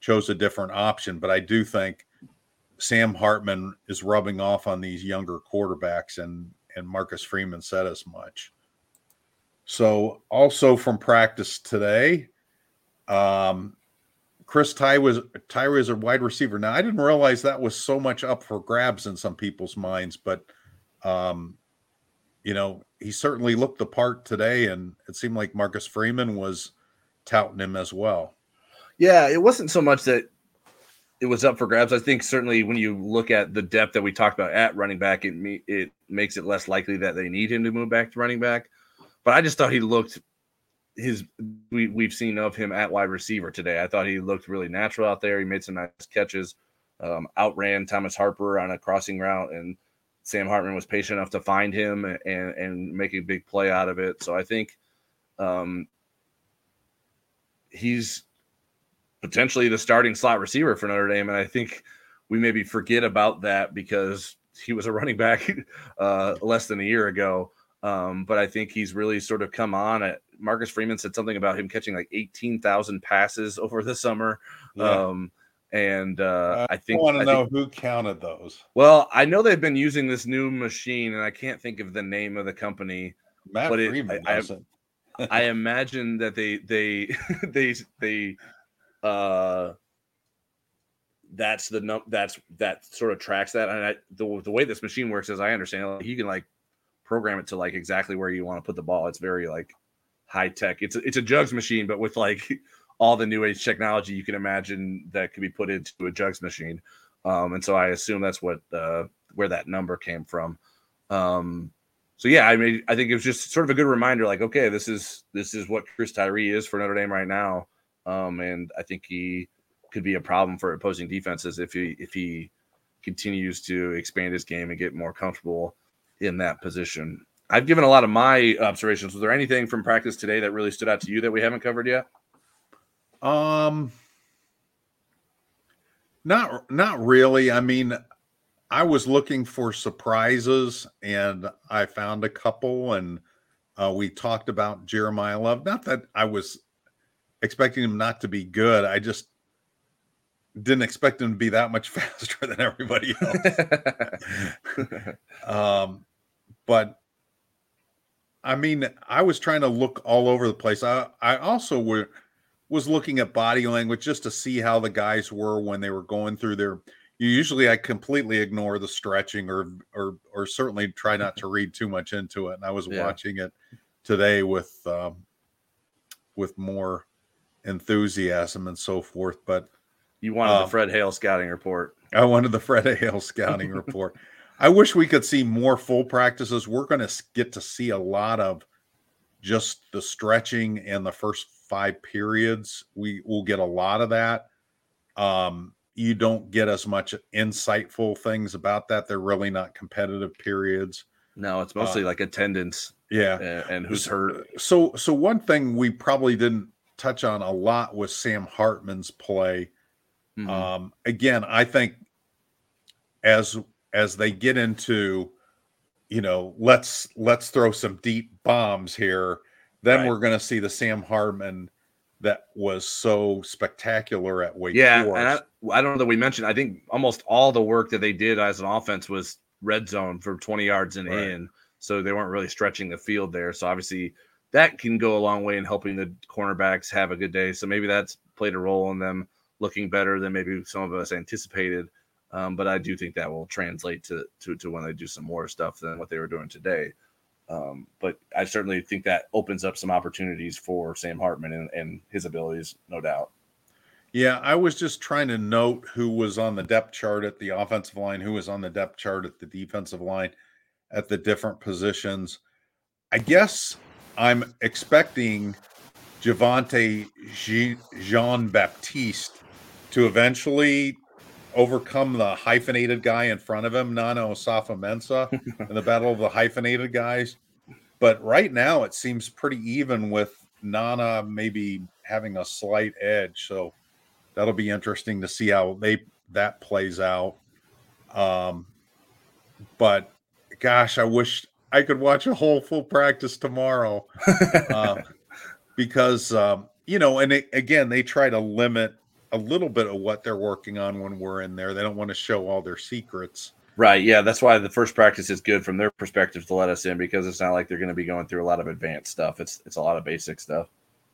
chose a different option, but I do think Sam Hartman is rubbing off on these younger quarterbacks, and and Marcus Freeman said as much. So also from practice today, um, Chris Ty was Tyree is a wide receiver. Now I didn't realize that was so much up for grabs in some people's minds, but um, you know he certainly looked the part today, and it seemed like Marcus Freeman was touting him as well. Yeah, it wasn't so much that it was up for grabs. I think certainly when you look at the depth that we talked about at running back, it me, it makes it less likely that they need him to move back to running back. But I just thought he looked his we we've seen of him at wide receiver today. I thought he looked really natural out there. He made some nice catches, um, outran Thomas Harper on a crossing route, and Sam Hartman was patient enough to find him and and make a big play out of it. So I think um, he's potentially the starting slot receiver for Notre Dame, and I think we maybe forget about that because he was a running back uh, less than a year ago. Um, but I think he's really sort of come on. At, Marcus Freeman said something about him catching like eighteen thousand passes over the summer. Yeah. Um, and uh, I think I want to know think, who counted those. Well, I know they've been using this new machine, and I can't think of the name of the company. Matt but Freeman I, I, I imagine that they they they they uh that's the num that's that sort of tracks that and I, the, the way this machine works as i understand like, you can like program it to like exactly where you want to put the ball it's very like high tech it's a, it's a jugs machine but with like all the new age technology you can imagine that could be put into a jugs machine um and so i assume that's what uh where that number came from um so yeah i mean i think it was just sort of a good reminder like okay this is this is what chris tyree is for notre dame right now um, and I think he could be a problem for opposing defenses if he if he continues to expand his game and get more comfortable in that position. I've given a lot of my observations. Was there anything from practice today that really stood out to you that we haven't covered yet? Um, not not really. I mean, I was looking for surprises, and I found a couple. And uh, we talked about Jeremiyah Love. Not that I was expecting him not to be good. I just didn't expect him to be that much faster than everybody else. um, but I mean, I was trying to look all over the place. I I also were was looking at body language just to see how the guys were when they were going through their usually I completely ignore the stretching or or or certainly try not to read too much into it. And I was yeah. watching it today with um, with more enthusiasm and so forth. But you wanted the um, Fred Hale scouting report. I wanted the Fred Hale scouting report. I wish we could see more full practices. We're going to get to see a lot of just the stretching and the first five periods. We will get a lot of that. Um, you don't get as much insightful things about that. They're really not competitive periods. No, it's mostly uh, like attendance. Yeah, and, and who's hurt. So, so one thing we probably didn't touch on a lot was Sam Hartman's play. Mm-hmm. Um, again, I think as as they get into, you know, let's let's throw some deep bombs here. Then right. we're going to see the Sam Hartman that was so spectacular at Wake yeah, Forest. and I, I don't know that we mentioned. I think almost all the work that they did as an offense was red zone for 20 yards and right. in, so they weren't really stretching the field there. So obviously that can go a long way in helping the cornerbacks have a good day. So maybe that's played a role in them looking better than maybe some of us anticipated. Um, but I do think that will translate to, to, to when they do some more stuff than what they were doing today. Um, but I certainly think that opens up some opportunities for Sam Hartman and, and his abilities, no doubt. Yeah, I was just trying to note who was on the depth chart at the offensive line, who was on the depth chart at the defensive line at the different positions. I guess I'm expecting Javontae Jean Baptiste to eventually overcome the hyphenated guy in front of him, Nana Osafo-Mensah, in the battle of the hyphenated guys. But right now, it seems pretty even with Nana maybe having a slight edge. So that'll be interesting to see how they that plays out. Um, but gosh, I wish I could watch a whole full practice tomorrow uh, because um, you know, and it, again, they try to limit a little bit of what they're working on when we're in there. They don't want to show all their secrets. Right. Yeah. That's why the first practice is good from their perspective to let us in because it's not like they're going to be going through a lot of advanced stuff. It's it's a lot of basic stuff.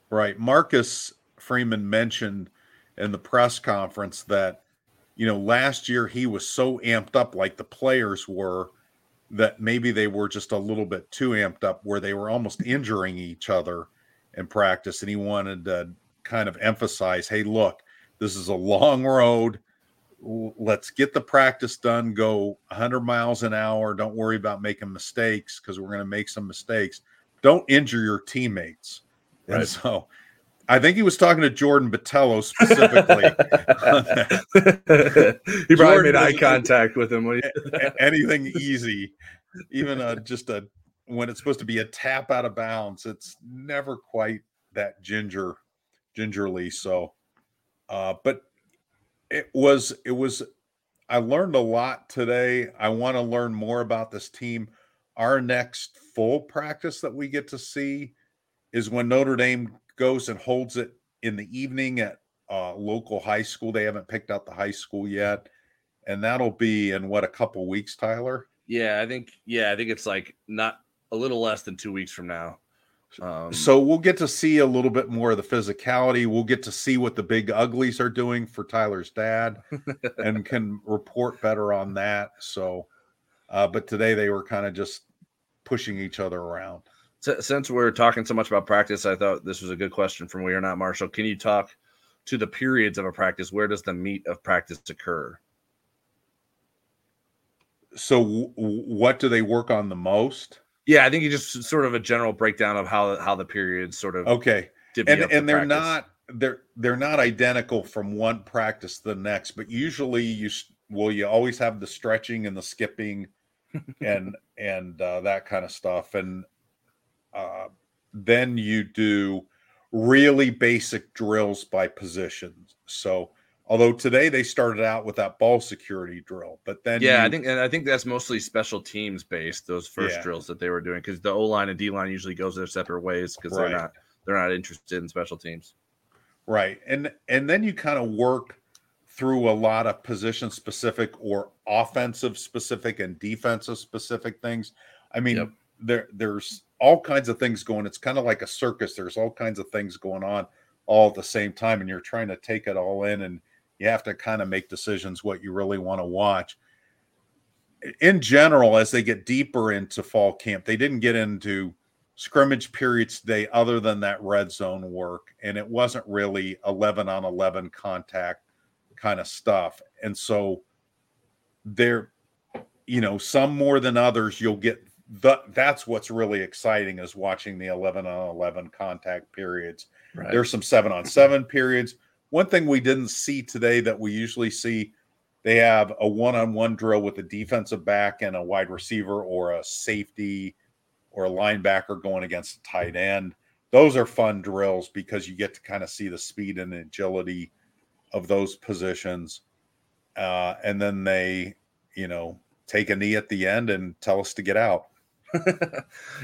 Right. Marcus Freeman mentioned in the press conference that you know last year he was so amped up like the players were that maybe they were just a little bit too amped up where they were almost injuring each other in practice and he wanted to kind of emphasize hey look this is a long road let's get the practice done go 100 miles an hour don't worry about making mistakes because we're going to make some mistakes don't injure your teammates right. and so I think he was talking to Jordan Botelho specifically. he probably Jordan made eye contact with him. anything easy, even a, just a when it's supposed to be a tap out of bounds, it's never quite that ginger, gingerly. So, uh, but it was it was. I learned a lot today. I want to learn more about this team. Our next full practice that we get to see is when Notre Dame goes and holds it in the evening at uh, local high school. They haven't picked out the high school yet, and that'll be in what a couple weeks, Tyler. Yeah, I think. Yeah, I think it's like not a little less than two weeks from now. Um, so we'll get to see a little bit more of the physicality. We'll get to see what the big uglies are doing for Tyler's dad, and can report better on that. So, uh, but today they were kind of just pushing each other around since we're talking so much about practice, I thought this was a good question from We Are Not Marshall. Can you talk to the periods of a practice? Where does the meat of practice occur? So, w- what do they work on the most? Yeah, I think you just sort of a general breakdown of how how the periods sort of okay, and and they're practice. not they're they're not identical from one practice to the next, but usually you will you always have the stretching and the skipping and and uh, that kind of stuff and uh, then you do really basic drills by positions. So, although today they started out with that ball security drill, but then yeah, you, I think and I think that's mostly special teams based. Those first yeah. drills that they were doing because the O line and D line usually goes their separate ways because right. they're not they're not interested in special teams. Right, and and then you kind of work through a lot of position specific or offensive specific and defensive specific things. I mean, yep. there there's all kinds of things going. It's kind of like a circus. There's all kinds of things going on all at the same time, and you're trying to take it all in, and you have to kind of make decisions what you really want to watch. In general, as they get deeper into fall camp, they didn't get into scrimmage periods today other than that red zone work, and it wasn't really 11 on 11 contact kind of stuff. And so there, you know, some more than others, you'll get the, that's what's really exciting is watching the 11 on 11 contact periods. Right. There's some seven on seven periods. One thing we didn't see today that we usually see, they have a one on one drill with a defensive back and a wide receiver or a safety or a linebacker going against a tight end. Those are fun drills because you get to kind of see the speed and agility of those positions. Uh, and then they, you know, take a knee at the end and tell us to get out.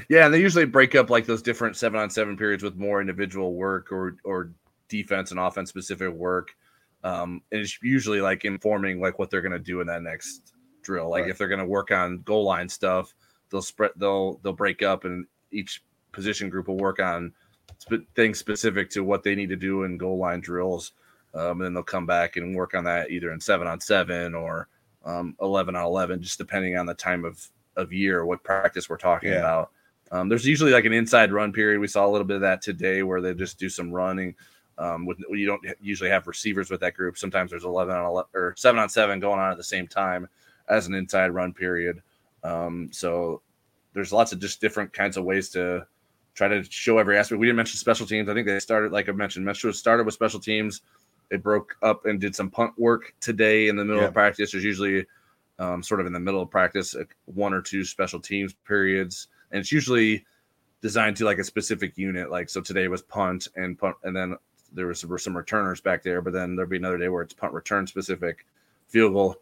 yeah, and they usually break up like those different seven on seven periods with more individual work or or defense and offense specific work. Um, and it's usually like informing like what they're gonna do in that next drill. Like right. if they're gonna work on goal line stuff, they'll spread they'll they'll break up and each position group will work on sp- things specific to what they need to do in goal line drills. Um, and then they'll come back and work on that either in seven on seven or um, 11 on 11, just depending on the time of of year, what practice we're talking yeah. about. Um, there's usually like an inside run period. We saw a little bit of that today where they just do some running. Um, with you don't usually have receivers with that group. Sometimes there's 11 on 11 or seven on seven going on at the same time as an inside run period. Um, so there's lots of just different kinds of ways to try to show every aspect. We didn't mention special teams. I think they started, like I mentioned, Metro started with special teams. They broke up and did some punt work today in the middle yeah. of practice. There's usually um, sort of in the middle of practice, one or two special teams periods, and it's usually designed to like a specific unit. Like so, today was punt and punt, and then there was some, some returners back there. But then there'll be another day where it's punt return specific, field goal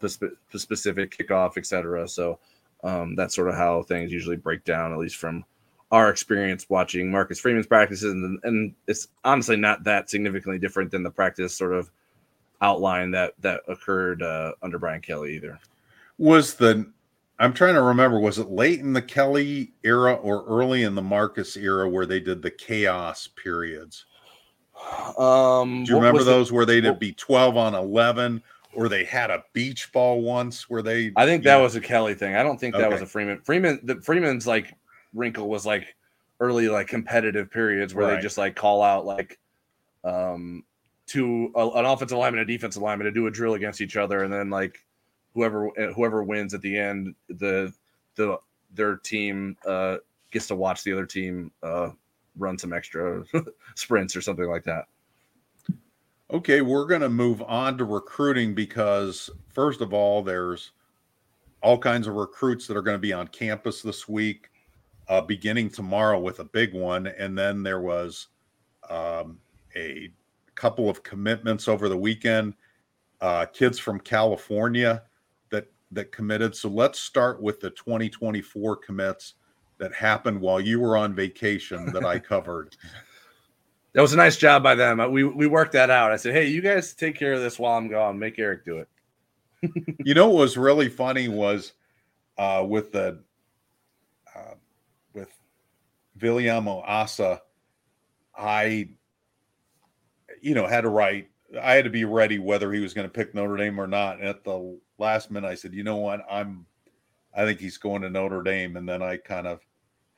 specific, kickoff, etc. So um, that's sort of how things usually break down, at least from our experience watching Marcus Freeman's practices, and and it's honestly not that significantly different than the practice sort of outline that that occurred uh, under Brian Kelly either. Was the I'm trying to remember, was it late in the Kelly era or early in the Marcus era where they did the chaos periods? Um, Do you remember those the, where they'd be 12 on 11 or they had a beach ball once where they I think that know. was a Kelly thing. I don't think that okay. was a Freeman. Freeman the Freeman's like wrinkle was like early like competitive periods where right. they just like call out like um to a, an offensive lineman and a defensive lineman to do a drill against each other and then like whoever whoever wins at the end the the their team uh gets to watch the other team uh run some extra sprints or something like that. Okay, we're going to move on to recruiting because, first of all, there's all kinds of recruits that are going to be on campus this week, uh, beginning tomorrow with a big one. And then there was um, a couple of commitments over the weekend, uh, kids from California that that committed. So let's start with the 2024 commits that happened while you were on vacation that I covered. That was a nice job by them. We we worked that out. I said, "Hey, you guys take care of this while I'm gone. Make Eric do it." you know what was really funny was uh, with the uh, with Viliamu-Asa, I you know had to write. I had to be ready whether he was going to pick Notre Dame or not. And at the last minute, I said, "You know what? I'm. I think he's going to Notre Dame." And then I kind of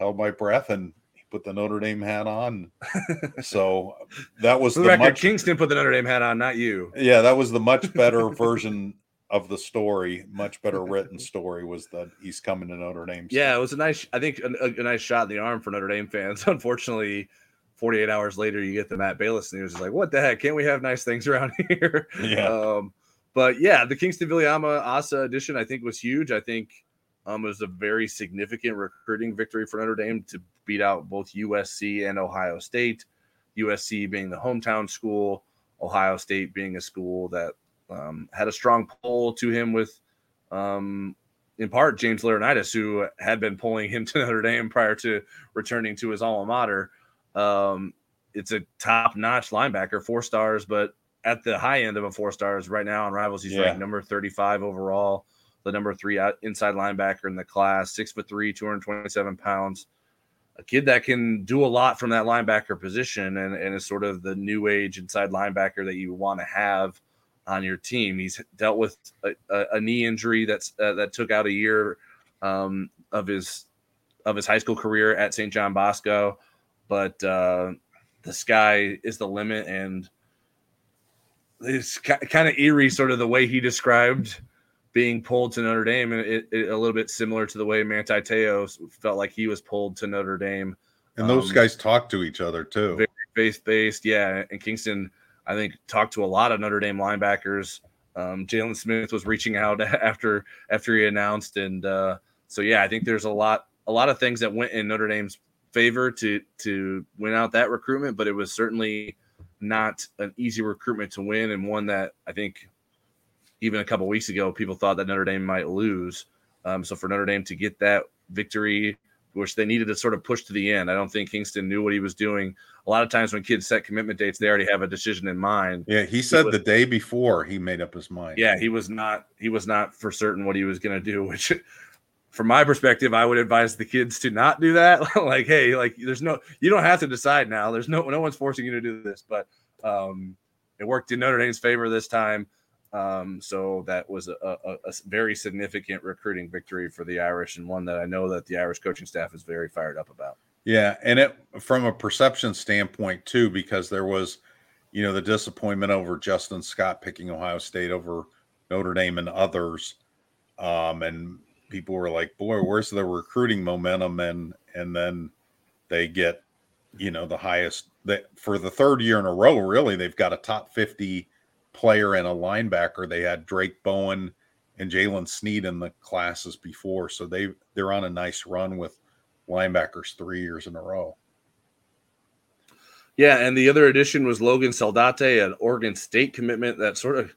held my breath and put the Notre Dame hat on. so that was the, the record, much, Kyngstonn put the Notre Dame hat on, not you. Yeah, that was the much better version of the story. Much better written story was that he's coming to Notre Dame. Yeah, it was a nice, I think, a, a, nice shot in the arm for Notre Dame fans. Unfortunately, 48 hours later, you get the Matt Balis news. It's like, what the heck? Can't we have nice things around here? Yeah. Um, but yeah, the Kyngstonn Viliamu-Asa edition, I think, was huge. I think um, it was a very significant recruiting victory for Notre Dame to beat out both USC and Ohio State. USC being the hometown school, Ohio State being a school that um, had a strong pull to him with, um, in part, James Laurinaitis, who had been pulling him to Notre Dame prior to returning to his alma mater. Um, it's a top notch linebacker, four stars, but at the high end of a four stars right now on Rivals, he's yeah. ranked number 35 overall the number three inside linebacker in the class, six foot three, 227 pounds. A kid that can do a lot from that linebacker position and, and is sort of the new age inside linebacker that you want to have on your team. He's dealt with a, a, a knee injury that's uh, that took out a year um, of his of his high school career at St. John Bosco, but uh, the sky is the limit, and it's kind of eerie, sort of the way he described being pulled to Notre Dame, and it, it, a little bit similar to the way Manti Te'o felt like he was pulled to Notre Dame. And those um, guys talk to each other too. Very faith based, yeah. And Kyngstonn, I think, talked to a lot of Notre Dame linebackers. Um, Jaylon Smith was reaching out after after he announced, and uh, so yeah, I think there's a lot a lot of things that went in Notre Dame's favor to to win out that recruitment, but it was certainly not an easy recruitment to win, and one that I think even a couple weeks ago, people thought that Notre Dame might lose. Um, so for Notre Dame to get that victory, which they needed to sort of push to the end, I don't think Kyngstonn knew what he was doing. A lot of times when kids set commitment dates, they already have a decision in mind. Yeah, he said he was, the day before he made up his mind. Yeah, he was not he was not for certain what he was going to do, which from my perspective, I would advise the kids to not do that. like, hey, like there's no you don't have to decide now. There's no no one's forcing you to do this, but um, it worked in Notre Dame's favor this time. Um, so that was a, a, a, very significant recruiting victory for the Irish, and one that I know that the Irish coaching staff is very fired up about. Yeah, and it from a perception standpoint too, because there was, you know, the disappointment over Justin Scott picking Ohio State over Notre Dame and others, um, and people were like, "Boy, where's the recruiting momentum?" And and then they get, you know, the highest that for the third year in a row. Really, they've got a top fifty player and a linebacker. They had Drayk Bowen and Jaylen Sneed in the classes before, so they they're on a nice run with linebackers three years in a row. Yeah, and the other addition was Logan Saldate, an Oregon State commitment that sort of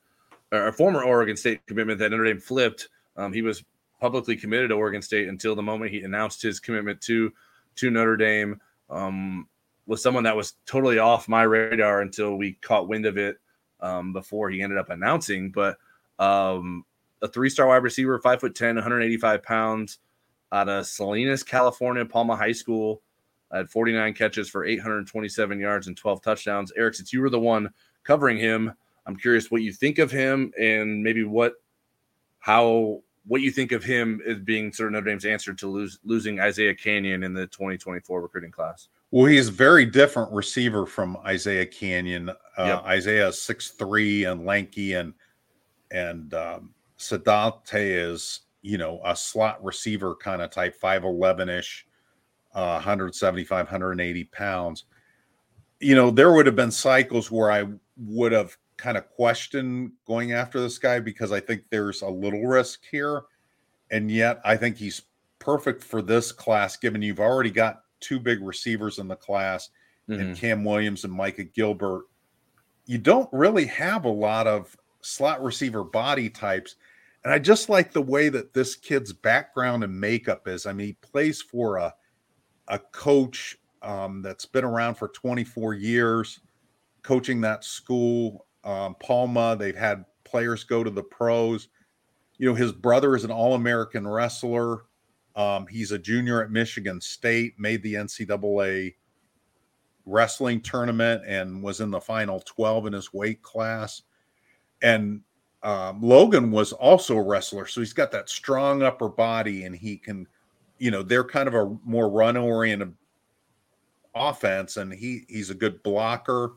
a former Oregon State commitment that Notre Dame flipped. Um, he was publicly committed to Oregon State until the moment he announced his commitment to to Notre Dame. Um, was someone that was totally off my radar until we caught wind of it um, before he ended up announcing. But um, a three star wide receiver, five foot 10, 185 pounds, out of Salinas, California, Palma High School. Had 49 catches for 827 yards and 12 touchdowns. Eric, since you were the one covering him, I'm curious what you think of him and maybe what, how, what you think of him as being sort of Notre Dame's answer to lose, losing Isaiah Canyon in the 2024 recruiting class. Well, he's a very different receiver from Isaiah Canyon. Uh, yep. Isaiah is six three and lanky, and and um, Saldate is you know a slot receiver kind of type, five eleven ish, uh, 175, 180 pounds. You know, there would have been cycles where I would have kind of questioned going after this guy because I think there's a little risk here, and yet I think he's perfect for this class, given you've already got two big receivers in the class, mm-hmm. and Cam Williams and Micah Gilbert. You don't really have a lot of slot receiver body types. And I just like the way that this kid's background and makeup is. I mean, he plays for a a coach um, that's been around for 24 years, coaching that school. Um, Palma, they've had players go to the pros. You know, his brother is an All American wrestler. Um, he's a junior at Michigan State, made the NCAA wrestling tournament and was in the final 12 in his weight class. And um, Logan was also a wrestler. So he's got that strong upper body and he can, you know, they're kind of a more run oriented offense and he he's a good blocker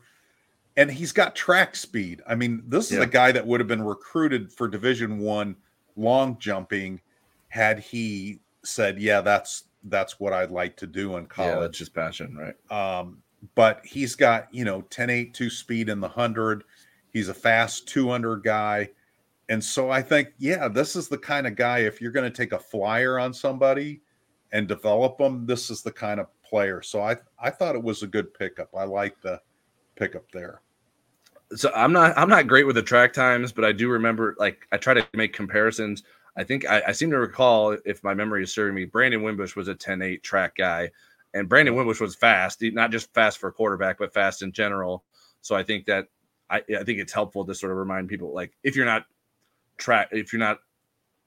and he's got track speed. I mean, this yeah. is a guy that would have been recruited for division 1 long jumping had he said, "Yeah, that's that's what I'd like to do in college." Yeah, that's just passion, right? Um, but he's got you know 10 8 2 speed in the 100 he's a fast 200 guy. And so i think yeah this is the kind of guy if you're going to take a flyer on somebody and develop them this is the kind of player. So i i thought it was a good pickup. I like the pickup there. So i'm not i'm not great with the track times but i do remember like i try to make comparisons I think I, I, seem to recall, if my memory is serving me, Brandon Wimbush was a 10 8 track guy. And Brandon Wimbush was fast, not just fast for a quarterback, but fast in general. So I think that I, I think it's helpful to sort of remind people like if you're not track, if you're not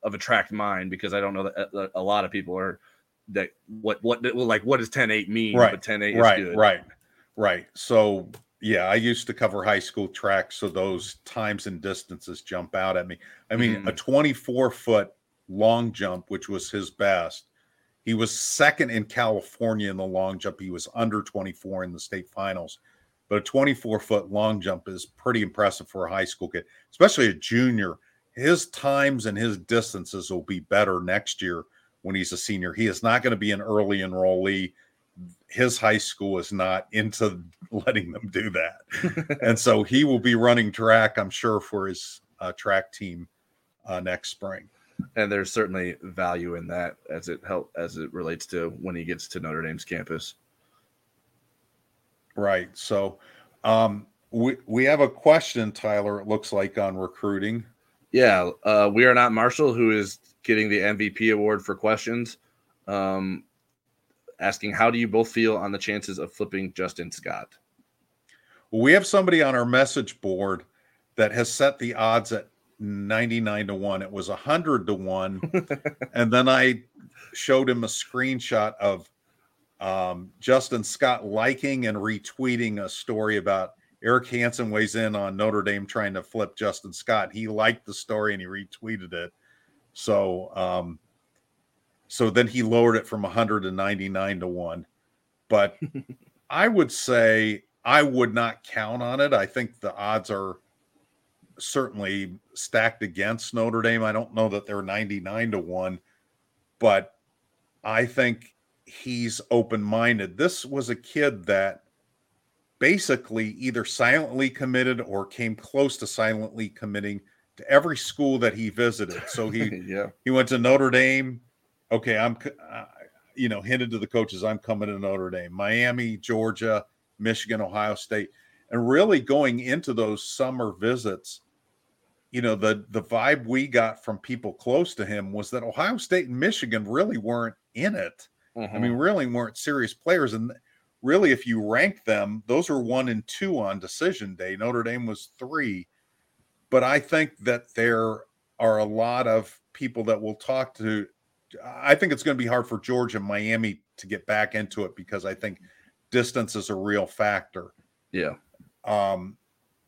of a track mind, because I don't know that uh, a lot of people are that what what like what does 10 8 mean? Right. But 10 8 right, is good. Right. Right. So yeah, I used to cover high school track, so those times and distances jump out at me. I mean, mm. a 24 foot long jump, which was his best. He was second in California in the long jump. He was under 24 in the state finals. But a 24 foot long jump is pretty impressive for a high school kid, especially a junior. His times and his distances will be better next year when he's a senior. He is not going to be an early enrollee his high school is not into letting them do that. and so he will be running track, I'm sure, for his uh, track team uh, next spring. And there's certainly value in that as it help as it relates to when he gets to Notre Dame's campus. Right. So um, we we have a question, Tyler. It looks like on recruiting. Yeah, uh, we are not Marshall, who is getting the MVP award for questions. Um, asking how do you both feel on the chances of flipping Justin Scott? Well, we have somebody on our message board that has set the odds at 99 to 1. It was 100 to 1. and then I showed him a screenshot of um, Justin Scott liking and retweeting a story about Eric Hansen weighs in on Notre Dame trying to flip Justin Scott. He liked the story and he retweeted it. So, um, so then he lowered it from 199 to 1. But I would say I would not count on it. I think the odds are certainly stacked against Notre Dame. I don't know that they're 99 to 1, but I think he's open minded. This was a kid that basically either silently committed or came close to silently committing to every school that he visited. So he yeah. he went to Notre Dame, okay, I'm, uh, you know, hinted to the coaches, I'm coming to Notre Dame, Miami, Georgia, Michigan, Ohio State, and really going into those summer visits, you know, the the vibe we got from people close to him was that Ohio State and Michigan really weren't in it. Mm-hmm. I mean, mm-hmm. really weren't serious players, and really, if you rank them, those are one and two on decision day. Notre Dame was three. But I think that there are a lot of people that will talk to. I think it's going to be hard for Georgia and Miami to get back into it because I think distance is a real factor. Yeah. Um,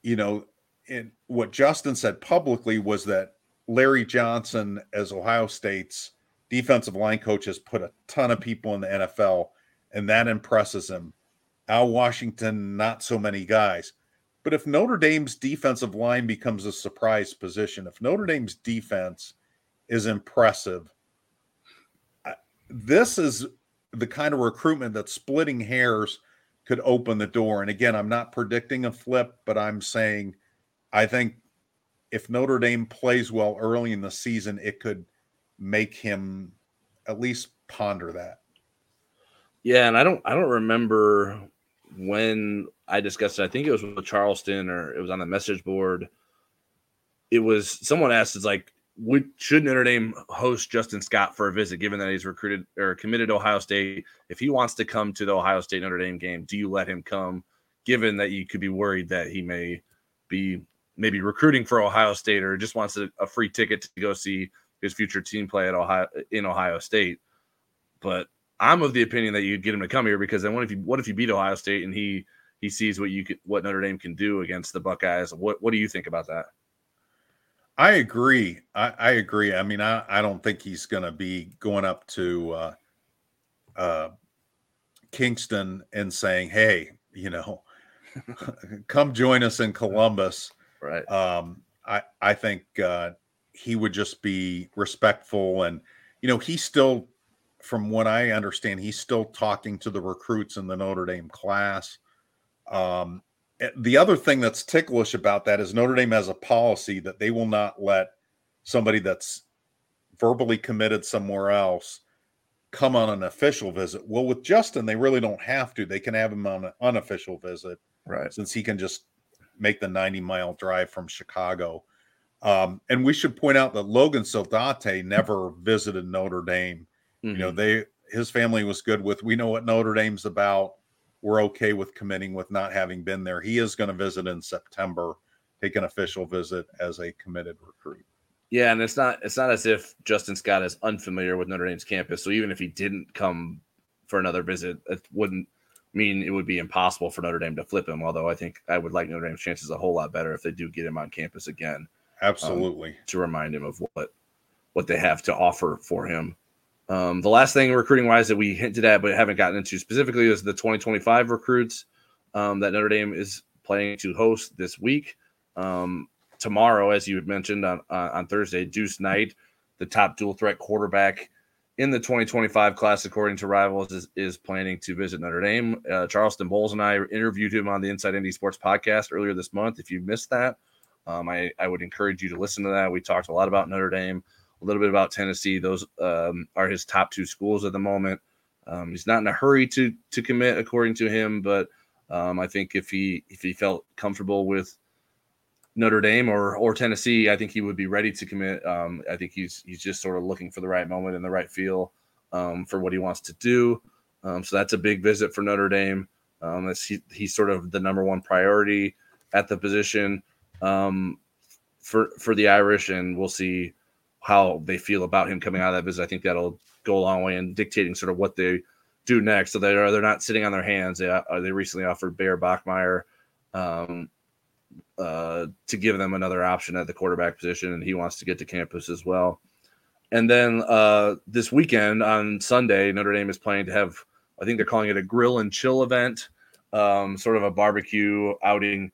you know, and what Justin said publicly was that Larry Johnson, as Ohio State's defensive line coach, has put a ton of people in the NFL, and that impresses him. Al Washington, not so many guys. But if Notre Dame's defensive line becomes a surprise position, if Notre Dame's defense is impressive, this is the kind of recruitment that splitting hairs could open the door. And again, I'm not predicting a flip, but I'm saying I think if Notre Dame plays well early in the season, it could make him at least ponder that. Yeah, and I don't I don't remember when I discussed it. I think it was with Charleston or it was on the message board. It was someone asked, "Is like, would should Notre Dame host Justin Scott for a visit, given that he's recruited or committed to Ohio State? If he wants to come to the Ohio State Notre Dame game, do you let him come? Given that you could be worried that he may be maybe recruiting for Ohio State or just wants a, a free ticket to go see his future team play at Ohio in Ohio State. But I'm of the opinion that you'd get him to come here because then what if you what if you beat Ohio State and he he sees what you could what Notre Dame can do against the Buckeyes? What what do you think about that? I agree. I, I agree. I mean, I, I don't think he's going to be going up to uh, uh, Kyngstonn and saying, "Hey, you know, come join us in Columbus." Right. Um, I I think uh, he would just be respectful, and you know, he's still, from what I understand, he's still talking to the recruits in the Notre Dame class. Um, the other thing that's ticklish about that is Notre Dame has a policy that they will not let somebody that's verbally committed somewhere else come on an official visit. Well, with Justin, they really don't have to. They can have him on an unofficial visit, right? Since he can just make the 90 mile drive from Chicago. Um, and we should point out that Logan Saldate never visited Notre Dame. Mm-hmm. You know, mm-hmm. they his family was good with. We know what Notre Dame's about we're okay with committing with not having been there. He is going to visit in September, take an official visit as a committed recruit. Yeah, and it's not it's not as if Justin Scott is unfamiliar with Notre Dame's campus. So even if he didn't come for another visit, it wouldn't mean it would be impossible for Notre Dame to flip him. Although I think I would like Notre Dame's chances a whole lot better if they do get him on campus again. Absolutely. Um, to remind him of what what they have to offer for him. Um, the last thing recruiting wise that we hinted at but haven't gotten into specifically is the 2025 recruits um, that Notre Dame is planning to host this week. Um, tomorrow, as you mentioned on uh, on Thursday, Deuce Knight, the top dual threat quarterback in the 2025 class, according to Rivals, is, is planning to visit Notre Dame. Uh, Charleston Bowles and I interviewed him on the Inside ND Sports podcast earlier this month. If you missed that, um, I, I would encourage you to listen to that. We talked a lot about Notre Dame a little bit about Tennessee. Those um, are his top two schools at the moment. Um, he's not in a hurry to to commit, according to him, but um, I think if he if he felt comfortable with Notre Dame or or Tennessee, I think he would be ready to commit. Um, I think he's he's just sort of looking for the right moment and the right feel um, for what he wants to do. Um, so that's a big visit for Notre Dame. Um, he, he's sort of the number one priority at the position um, for for the Irish, and we'll see how they feel about him coming out of that visit. I think that'll go a long way in dictating sort of what they do next. So they're they're not sitting on their hands. They uh, they recently offered Bear Bachmeier um, uh, to give them another option at the quarterback position, and he wants to get to campus as well. And then uh, this weekend on Sunday, Notre Dame is planning to have I think they're calling it a grill and chill event, um, sort of a barbecue outing,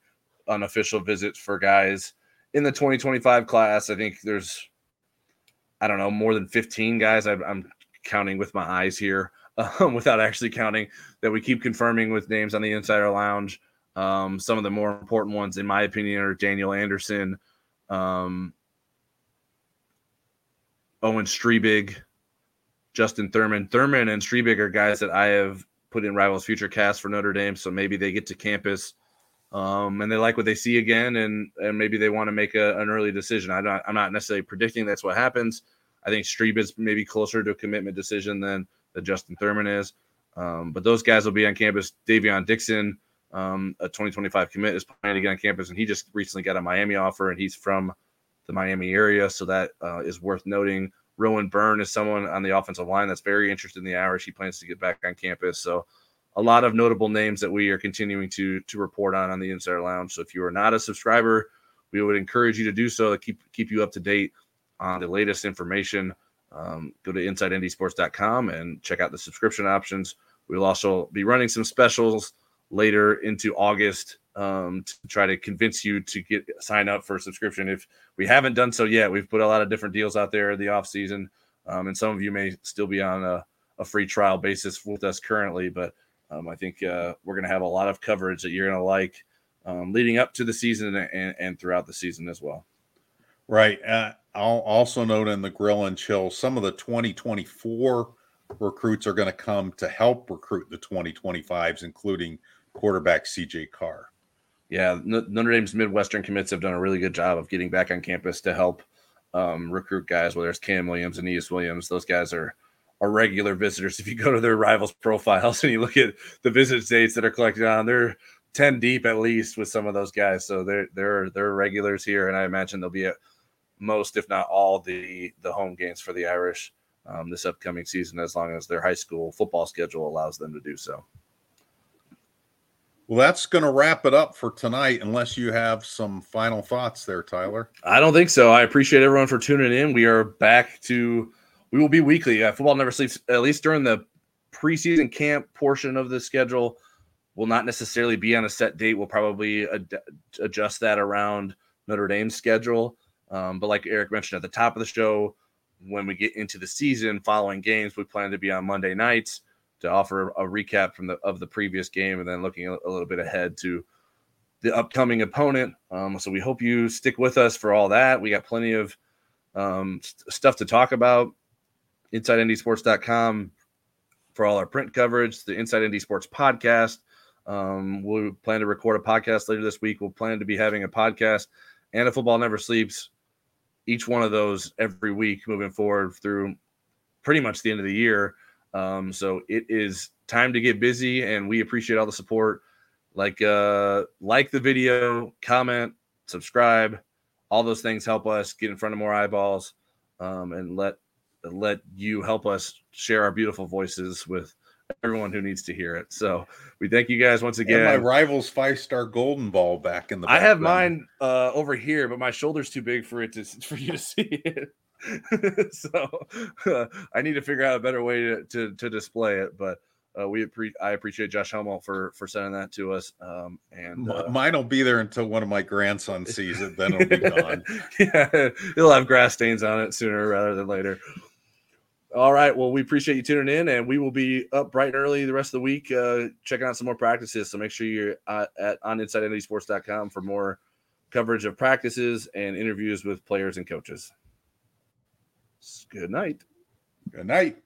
unofficial visit for guys in the 2025 class. I think there's I don't know, more than 15 guys. I, am counting with my eyes here um, without actually counting that we keep confirming with names on the Insider Lounge. Um, some of the more important ones, in my opinion, are Daniel Anderson, um, Owen Strebig, Justin Thurman. Thurman and Strebig are guys that I have put in Rivals Future Cast for Notre Dame, so maybe they get to campus um, and they like what they see again, and and maybe they want to make a, an early decision. I'm not I'm not necessarily predicting that's what happens. I think Strebe is maybe closer to a commitment decision than the Justin Thurman is. Um, but those guys will be on campus. Davion Dixon, um, a 2025 commit, is planning to get on campus, and he just recently got a Miami offer, and he's from the Miami area, so that uh, is worth noting. Rowan Byrne is someone on the offensive line that's very interested in the Irish. He plans to get back on campus, so a lot of notable names that we are continuing to to report on on the Insider Lounge. So if you are not a subscriber, we would encourage you to do so to keep keep you up to date on the latest information. Um, go to InsideNDSports.com and check out the subscription options. We'll also be running some specials later into August um, to try to convince you to get sign up for a subscription. If we haven't done so yet, we've put a lot of different deals out there in the off season, um, and some of you may still be on a, a free trial basis with us currently. But um, I think uh, we're going to have a lot of coverage that you're going to like um, leading up to the season and, and, throughout the season as well. Right. Uh, I'll also note in the grill and chill some of the 2024 recruits are going to come to help recruit the 2025s, including quarterback CJ Carr. Yeah, Notre Dame's Midwestern commits have done a really good job of getting back on campus to help um, recruit guys, whether it's Cam Williams and Aneyas Williams. Those guys are are regular visitors. If you go to their rivals' profiles and you look at the visit dates that are collected on, they're ten deep at least with some of those guys. So they're they're they're regulars here, and I imagine they'll be at most, if not all, the the home games for the Irish um, this upcoming season, as long as their high school football schedule allows them to do so. Well, that's going to wrap it up for tonight, unless you have some final thoughts there, Tyler. I don't think so. I appreciate everyone for tuning in. We are back to, we will be weekly. Uh, football never sleeps, at least during the preseason camp portion of the schedule. Will not necessarily be on a set date. We'll probably ad- adjust that around Notre Dame's schedule. Um, but like Eric mentioned at the top of the show, when we get into the season following games, we plan to be on Monday nights to offer a recap from the of the previous game and then looking a, a little bit ahead to the upcoming opponent. Um, so we hope you stick with us for all that. We got plenty of um, st- stuff to talk about. InsideNDSports.com for all our print coverage. The Inside ND Sports podcast. Um, we plan to record a podcast later this week. We'll plan to be having a podcast and a football never sleeps each one of those every week moving forward through pretty much the end of the year. Um, so it is time to get busy, and we appreciate all the support. Like, uh, like the video, comment, subscribe. All those things help us get in front of more eyeballs, um, and let let you help us share our beautiful voices with everyone who needs to hear it. So we thank you guys once again. And my rivals five star golden ball back in the. I have mine uh, over here, but my shoulder's too big for it to for you to see it. so uh, I need to figure out a better way to to, to display it, but. Uh, we appre- I appreciate Josh Helmholdt for for sending that to us. Um, and uh, mine will be there until one of my grandsons sees it. Then it'll be gone. yeah, it'll have grass stains on it sooner rather than later. All right. Well, we appreciate you tuning in, and we will be up bright and early the rest of the week, uh, checking out some more practices. So make sure you're uh, at on InsideNDSports.com for more coverage of practices and interviews with players and coaches. Good night. Good night.